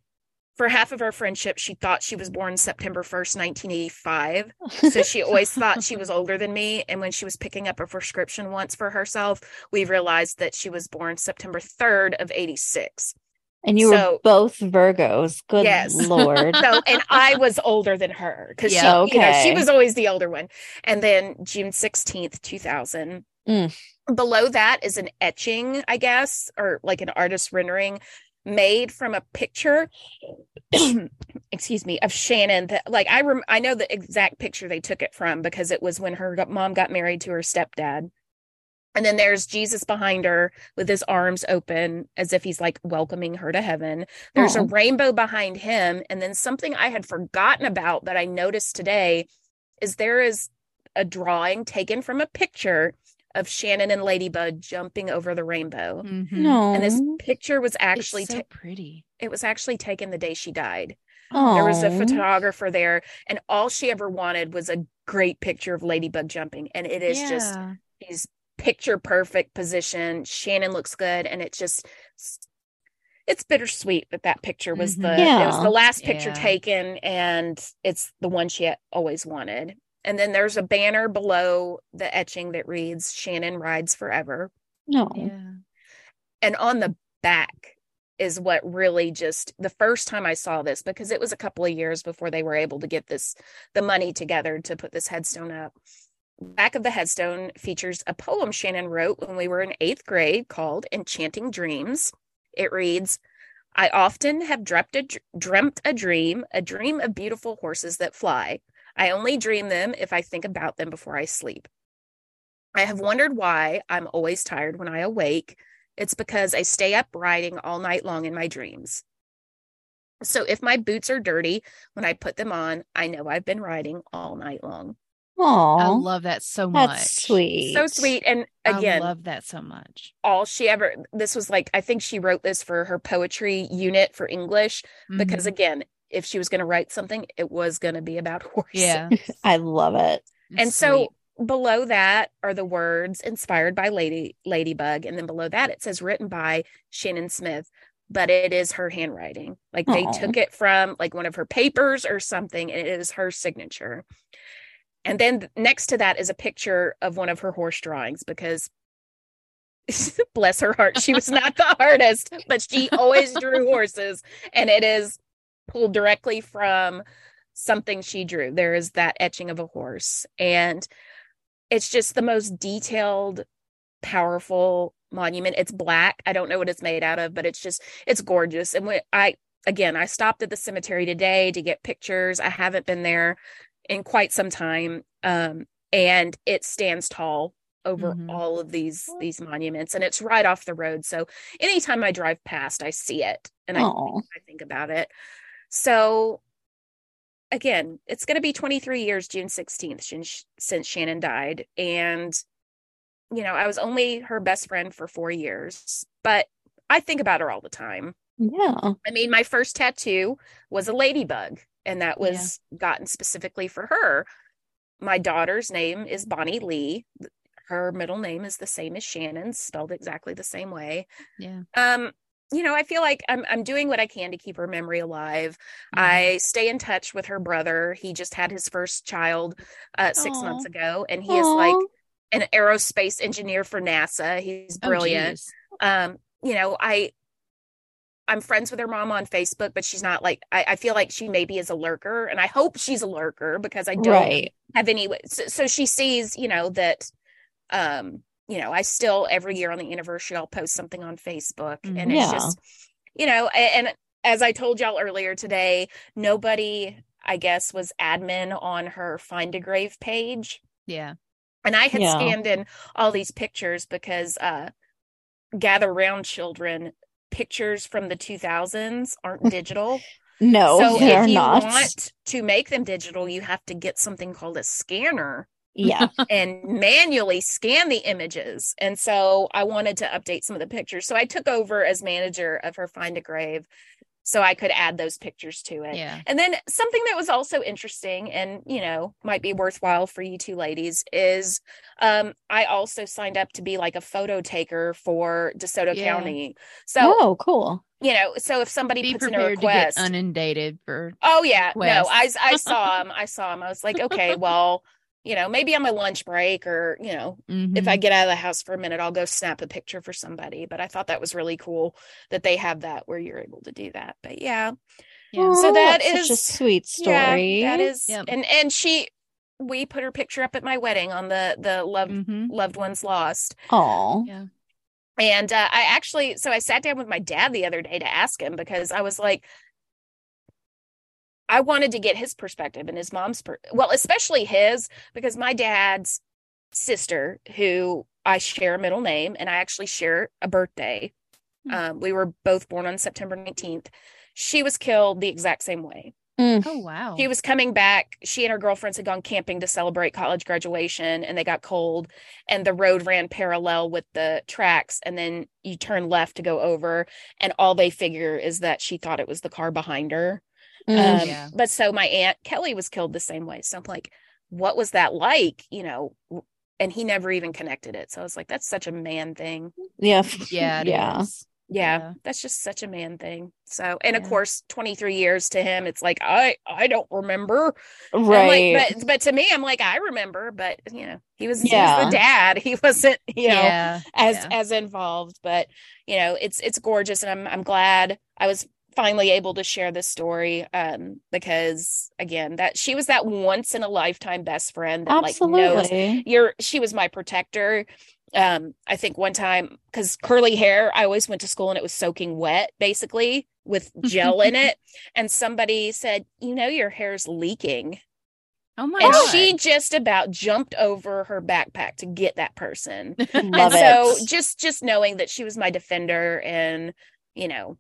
for half of our friendship, she thought she was born September 1st, 1985. So she always thought she was older than me. And when she was picking up a prescription once for herself, we realized that she was born September 3rd of 86. and you were both Virgos. Good Yes. lord. so and I was older than her because Yeah. she, you know, she was always the older one. And then June sixteenth, two thousand. Mm. Below that is an etching, I guess, or like an artist rendering made from a picture. excuse me, of Shannon. That like I rem- I know the exact picture they took it from because it was when her mom got married to her stepdad. And then there's Jesus behind her with his arms open as if he's like welcoming her to heaven. There's a rainbow behind him. And then something I had forgotten about that I noticed today is there is a drawing taken from a picture of Shannon and Ladybug jumping over the rainbow. Mhm. No. And this picture was actually it's so ta- pretty. it was actually taken the day she died. Oh. There was a photographer there and all she ever wanted was a great picture of Ladybug jumping and it is just Yeah. she's picture perfect position. Shannon looks good, and it just it's bittersweet that that picture was the Mhm. it was the last picture Yeah. taken, and it's the one she always wanted. And then there's a banner below the etching that reads "Shannon rides forever," no. Yeah. and on the back is what really just the first time I saw this because it was a couple of years before they were able to get this the money together to put this headstone up. Back of the headstone features a poem Shannon wrote when we were in eighth grade called Enchanting Dreams. It reads, I often have dreamt a, dreamt a dream, a dream of beautiful horses that fly. I only dream them if I think about them before I sleep. I have wondered why I'm always tired when I awake. It's because I stay up riding all night long in my dreams. So if my boots are dirty when I put them on, I know I've been riding all night long. Aww, I love that so much. that's sweet. So sweet. And again, I love that so much. all she ever this was like I think she wrote this for her poetry unit for English because Mhm. again, if she was going to write something, it was going to be about horses. yeah, I love it. and It's so sweet. below that are the words inspired by lady ladybug and then below that it says written by shannon smith but it is her handwriting like they Aw. took it from like one of her papers or something and it is her signature and then next to that is a picture of one of her horse drawings because bless her heart she was not the artist but she always drew horses and it is pulled directly from something she drew. There is that etching of a horse. And it's just the most detailed powerful monument. It's black. I don't know what it's made out of but it's just it's gorgeous. And when i again i stopped at the cemetery today to get pictures. I haven't been there in quite some time. Um and it stands tall over Mhm. all of these these monuments and it's right off the road. So anytime i drive past i see it and I, I think about it so again it's going to be 23 years june 16th since, since shannon died and you know i was only her best friend for four years but i think about her all the time Yeah. I mean, my first tattoo was a ladybug, and that was gotten specifically for her. My daughter's name is Bonnie Lee. Her middle name is the same as Shannon's, spelled exactly the same way. yeah, Um, you know, I feel like I'm I'm doing what I can to keep her memory alive. Mhm. I stay in touch with her brother. He just had his first child uh, six Aw. months ago, and he is like an aerospace engineer for NASA. He's Oh, brilliant geez. um you know i i'm friends with her mom on facebook but she's not like i, I feel like she maybe is a lurker and i hope she's a lurker because i don't Right. have any so, so she sees you know that um you know i still every year on the anniversary i'll post something on facebook and Mhm. it's just you know a- and, as i told y'all earlier today nobody i guess was admin on her find a grave page yeah, and I had Yeah. scanned in all these pictures because uh gather round children pictures from the 2000s aren't digital. No, so they are if you not. want to make them digital, you have to get something called a scanner Yeah. and manually scan the images. And so I wanted to update some of the pictures. So I took over as manager of her Find a Grave so I could add those pictures to it. yeah. And then something that was also interesting and, you know, might be worthwhile for you two ladies is um I also signed up to be like a photo taker for DeSoto Yeah. County. So, oh, cool. you know, so if somebody Be puts in a prepared to get request, inundated for. oh yeah, no, I. I saw him. I saw him. I was like, okay, well, you know, maybe on my lunch break or, you know, if I Mhm. get out of the house for a minute, I'll go snap a picture for somebody. But I thought that was really cool that they have that where you're able to do that. But yeah, yeah. So that that's such a sweet story. Yeah, that is, Yep. and and she, we put her picture up at my wedding on the the loved Mhm. loved ones lost, Oh, yeah, and uh, I actually, so I sat down with my dad the other day to ask him because I was like, I wanted to get his perspective and his mom's, per- well, especially his because my dad's sister, who I share a middle name and I actually share a birthday. Hmm. Um, we were both born on September nineteenth. She was killed the exact same way. Oh wow. She was coming back. She and her girlfriends had gone camping to celebrate college graduation and they got cold and the road ran parallel with the tracks and then you turn left to go over and all they figure is that she thought it was the car behind her. Mm. Um, Yeah. but so my aunt Kelly was killed the same way. So I'm like, what was that like? You know, and he never even connected it. So I was like, that's such a man thing. yeah. yeah, yeah. is. Yeah, Yeah. that's just such a man thing. So, and of course, 23 years to him, it's like I I don't remember. Right. like, but but to me, I'm like, I remember, but you know, he was, he was the dad. He wasn't, you know, yeah, as yeah. as involved. But you know, it's it's gorgeous, and I'm I'm glad I was finally able to share this story. Um, because again, that she was that once in a lifetime best friend that like knows Absolutely. you're she was my protector um i think one time because curly hair i always went to school and it was soaking wet basically with gel in it and somebody said you know your hair's leaking Oh my and god. she just about jumped over her backpack to get that person Love and it. so just just knowing that she was my defender and you know,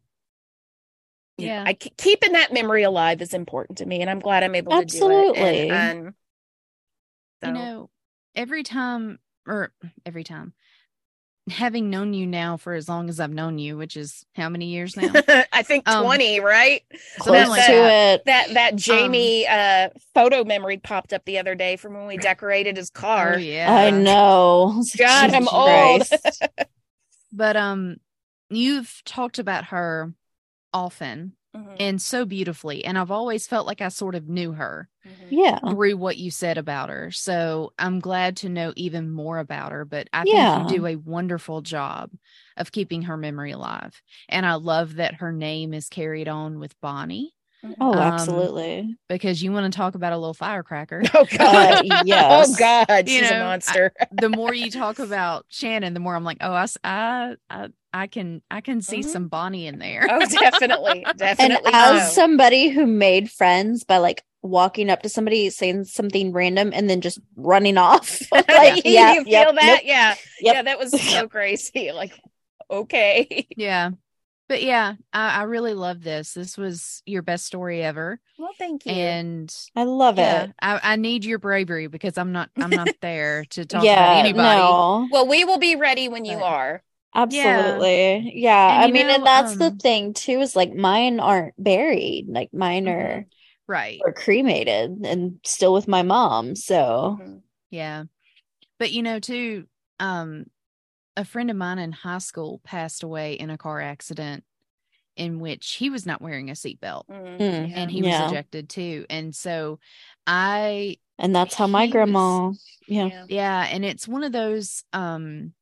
Yeah. I keeping that memory alive is important to me and i'm glad i'm able to do it Absolutely. and, um, So you know, every time or every time having known you now for as long as I've known you, which is how many years now? I think Um, 20, right? Something Close like to that. it. That that Jamie uh photo memory popped up the other day from when we decorated his car. Oh, yeah. I know. God, I'm Jesus old. But um you've talked about her often Mhm, and so beautifully and I've always felt like I sort of knew her mhm. yeah. through what you said about her. So I'm glad to know even more about her, but I Yeah. think you do a wonderful job of keeping her memory alive. And I love that her name is carried on with Bonnie Oh, Um, absolutely. because you want to talk about a little firecracker. Oh God. Uh, yes. Oh God, You she's a know, I- monster. the more you talk about Shannon, the more I'm like, oh, I, I, I can, I can see Mhm. some Bonnie in there. oh, definitely, definitely. And definitely. as so. somebody who made friends by like walking up to somebody saying something random and then just running off. like, you yeah, feel yep, that? nope, Yeah, Yep. yeah. That was so crazy. Like, okay. yeah. But yeah, I, I really love this. This was your best story ever. Well, thank you. And I love yeah, it. I, I need your bravery because I'm not, I'm not there to talk about Yeah, anybody. no, well, we will be ready when you But- are. absolutely. Yeah. And I you mean, and know, that's the um, thing too, is like mine aren't buried. Like mine are, Right. or cremated and still with my mom. So Mhm. Yeah. But you know, too, um, a friend of mine in high school passed away in a car accident in which he was not wearing a seatbelt Mhm. Mm. Yeah. and he Yeah. was ejected too. And so I and that's how my He was- grandma yeah. Yeah. yeah, and it's one of those um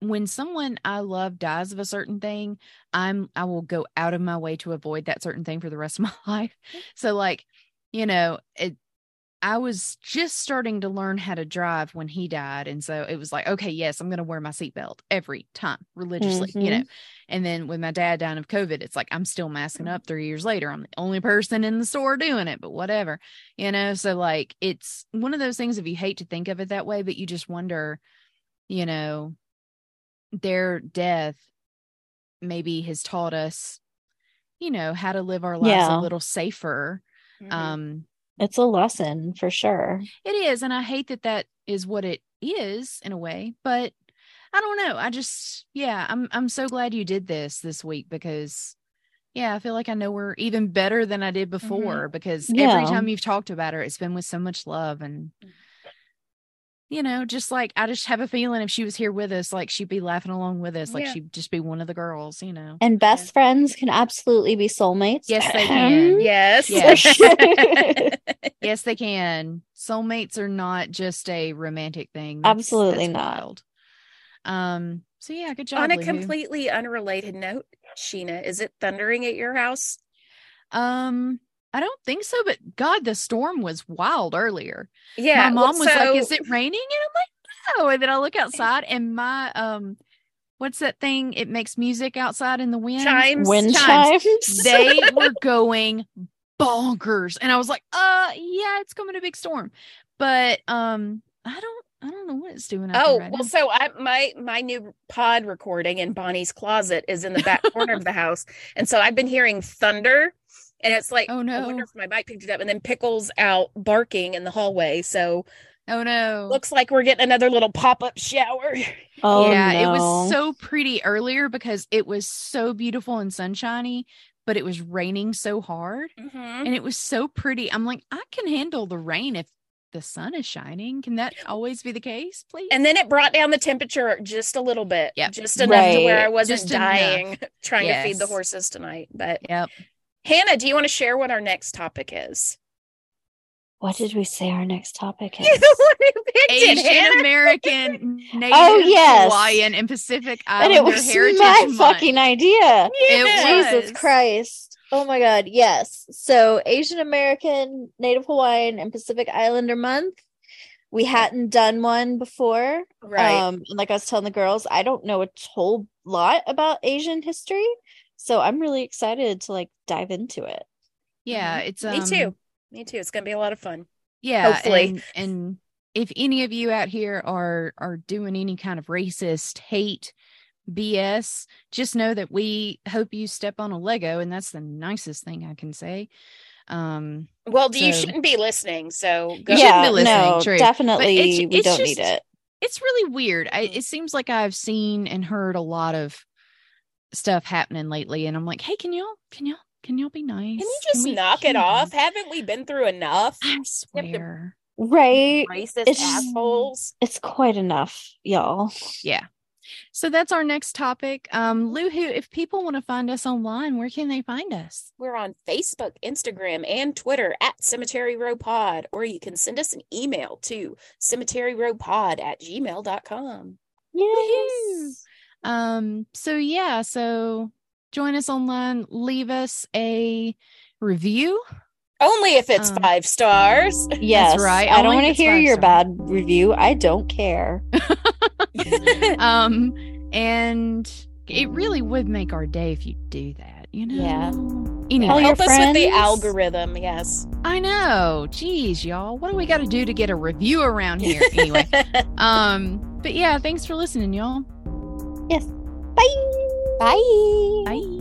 when someone I love dies of a certain thing, I'm I will go out of my way to avoid that certain thing for the rest of my life. So like, you know, it I was just starting to learn how to drive when he died. And so it was like, okay, yes, I'm going to wear my seatbelt every time religiously, you Mhm. know. And then with my dad dying of COVID, it's like, I'm still masking up three years later. I'm the only person in the store doing it, but whatever, you know. So, like, it's one of those things if you hate to think of it that way, but you just wonder, you know, their death maybe has taught us, you know, how to live our lives Yeah. a little safer. Mhm. Um, It's a lesson for sure. it is, and I hate that that is what it is in a way, but I don't know. I just, yeah, I'm I'm so glad you did this this week because, yeah, I feel like I know her even better than I did mm-hmm. before because every time you've talked about her, it's been with so much love and, mm-hmm. You know, just like I just have a feeling if she was here with us, like she'd be laughing along with us, like Yeah. she'd just be one of the girls, you know. And best friends can absolutely be soulmates. Yes, they can. yes. Yes. yes, they can. Soulmates are not just a romantic thing. That's- Absolutely that's not. wild. Um. So yeah, good job. On a Luhu. completely unrelated note, Sheena, is it thundering at your house? Um. I don't think so, but God, the storm was wild earlier. Yeah. my well, mom was so- like, "Is it raining?" And I'm like, "No." And then I look outside, and my um, what's that thing? It makes music outside in the wind. chimes? Wind Chimes. chimes. They were going bonkers, and I was like, "Uh, yeah, it's coming a big storm," but um, I don't, I don't know what it's doing. Oh right well, now. so I my my new pod recording in Bonnie's closet is in the back corner of the house, and so I've been hearing thunder, and it's like, Oh, I no. wonder if my bike picked it up, and then Pickles out barking in the hallway. So oh no, looks like we're getting another little pop up shower. Oh yeah, it was so pretty earlier because it was so beautiful and sunshiny, but it was raining so hard Mhm. and it was so pretty. I'm like, I can handle the rain if the sun is shining. Can that always be the case, please? And then it brought down the temperature just a little bit, Yeah. just enough to where I wasn't Just enough. dying trying to feed the horses tonight. But yep. Hannah, do you want to share what our next topic is? What did we say our next topic is? You're the one who picked Asian Hannah. American, Native, Oh, yes. Hawaiian, and Pacific and Islander it was Heritage my Month. fucking idea. It Jesus. Christ. Oh my God. Yes. So Asian American, Native Hawaiian, and Pacific Islander month. We hadn't done one before. Right. Um, and like I was telling the girls, I don't know a whole lot about Asian history. So I'm really excited to like dive into it. Yeah, it's um, Me too. Me too. It's gonna be a lot of fun. Yeah, Hopefully. and, and if any of you out here are are doing any kind of racist hate BS, just know that we hope you step on a Lego, and that's the nicest thing I can say. Um, Well, you shouldn't be listening. So go. Yeah, be listening, no, true. definitely it's- we it's don't just- need it. it's really weird. I, it seems like I've seen and heard a lot of stuff happening lately, and I'm like, hey, can y'all, can y'all, can y'all be nice? Can you just we- knock it off? be- Haven't we been through enough? I have to- swear. Right. Racist It's- assholes. It's quite enough, y'all. Yeah. So that's our next topic. Um, Lou, who, if people want to find us online, where can they find us? We're on Facebook, Instagram, and Twitter at Cemetery Row Pod, or you can send us an email to cemeteryrowpod at gmail.com. Yes. Um, so yeah, so join us online, leave us a review. Only if it's Um, five stars. Yes. right. I don't want to hear your star. bad review. I don't care. um, and it really would make our day if you do that, you know? Yeah. Anyway, Tell your Help us with the algorithm. Yes. I know. Jeez, y'all. What do we got to do to get a review around here? Anyway. um, but yeah, thanks for listening, y'all. Bye. Bye. Bye.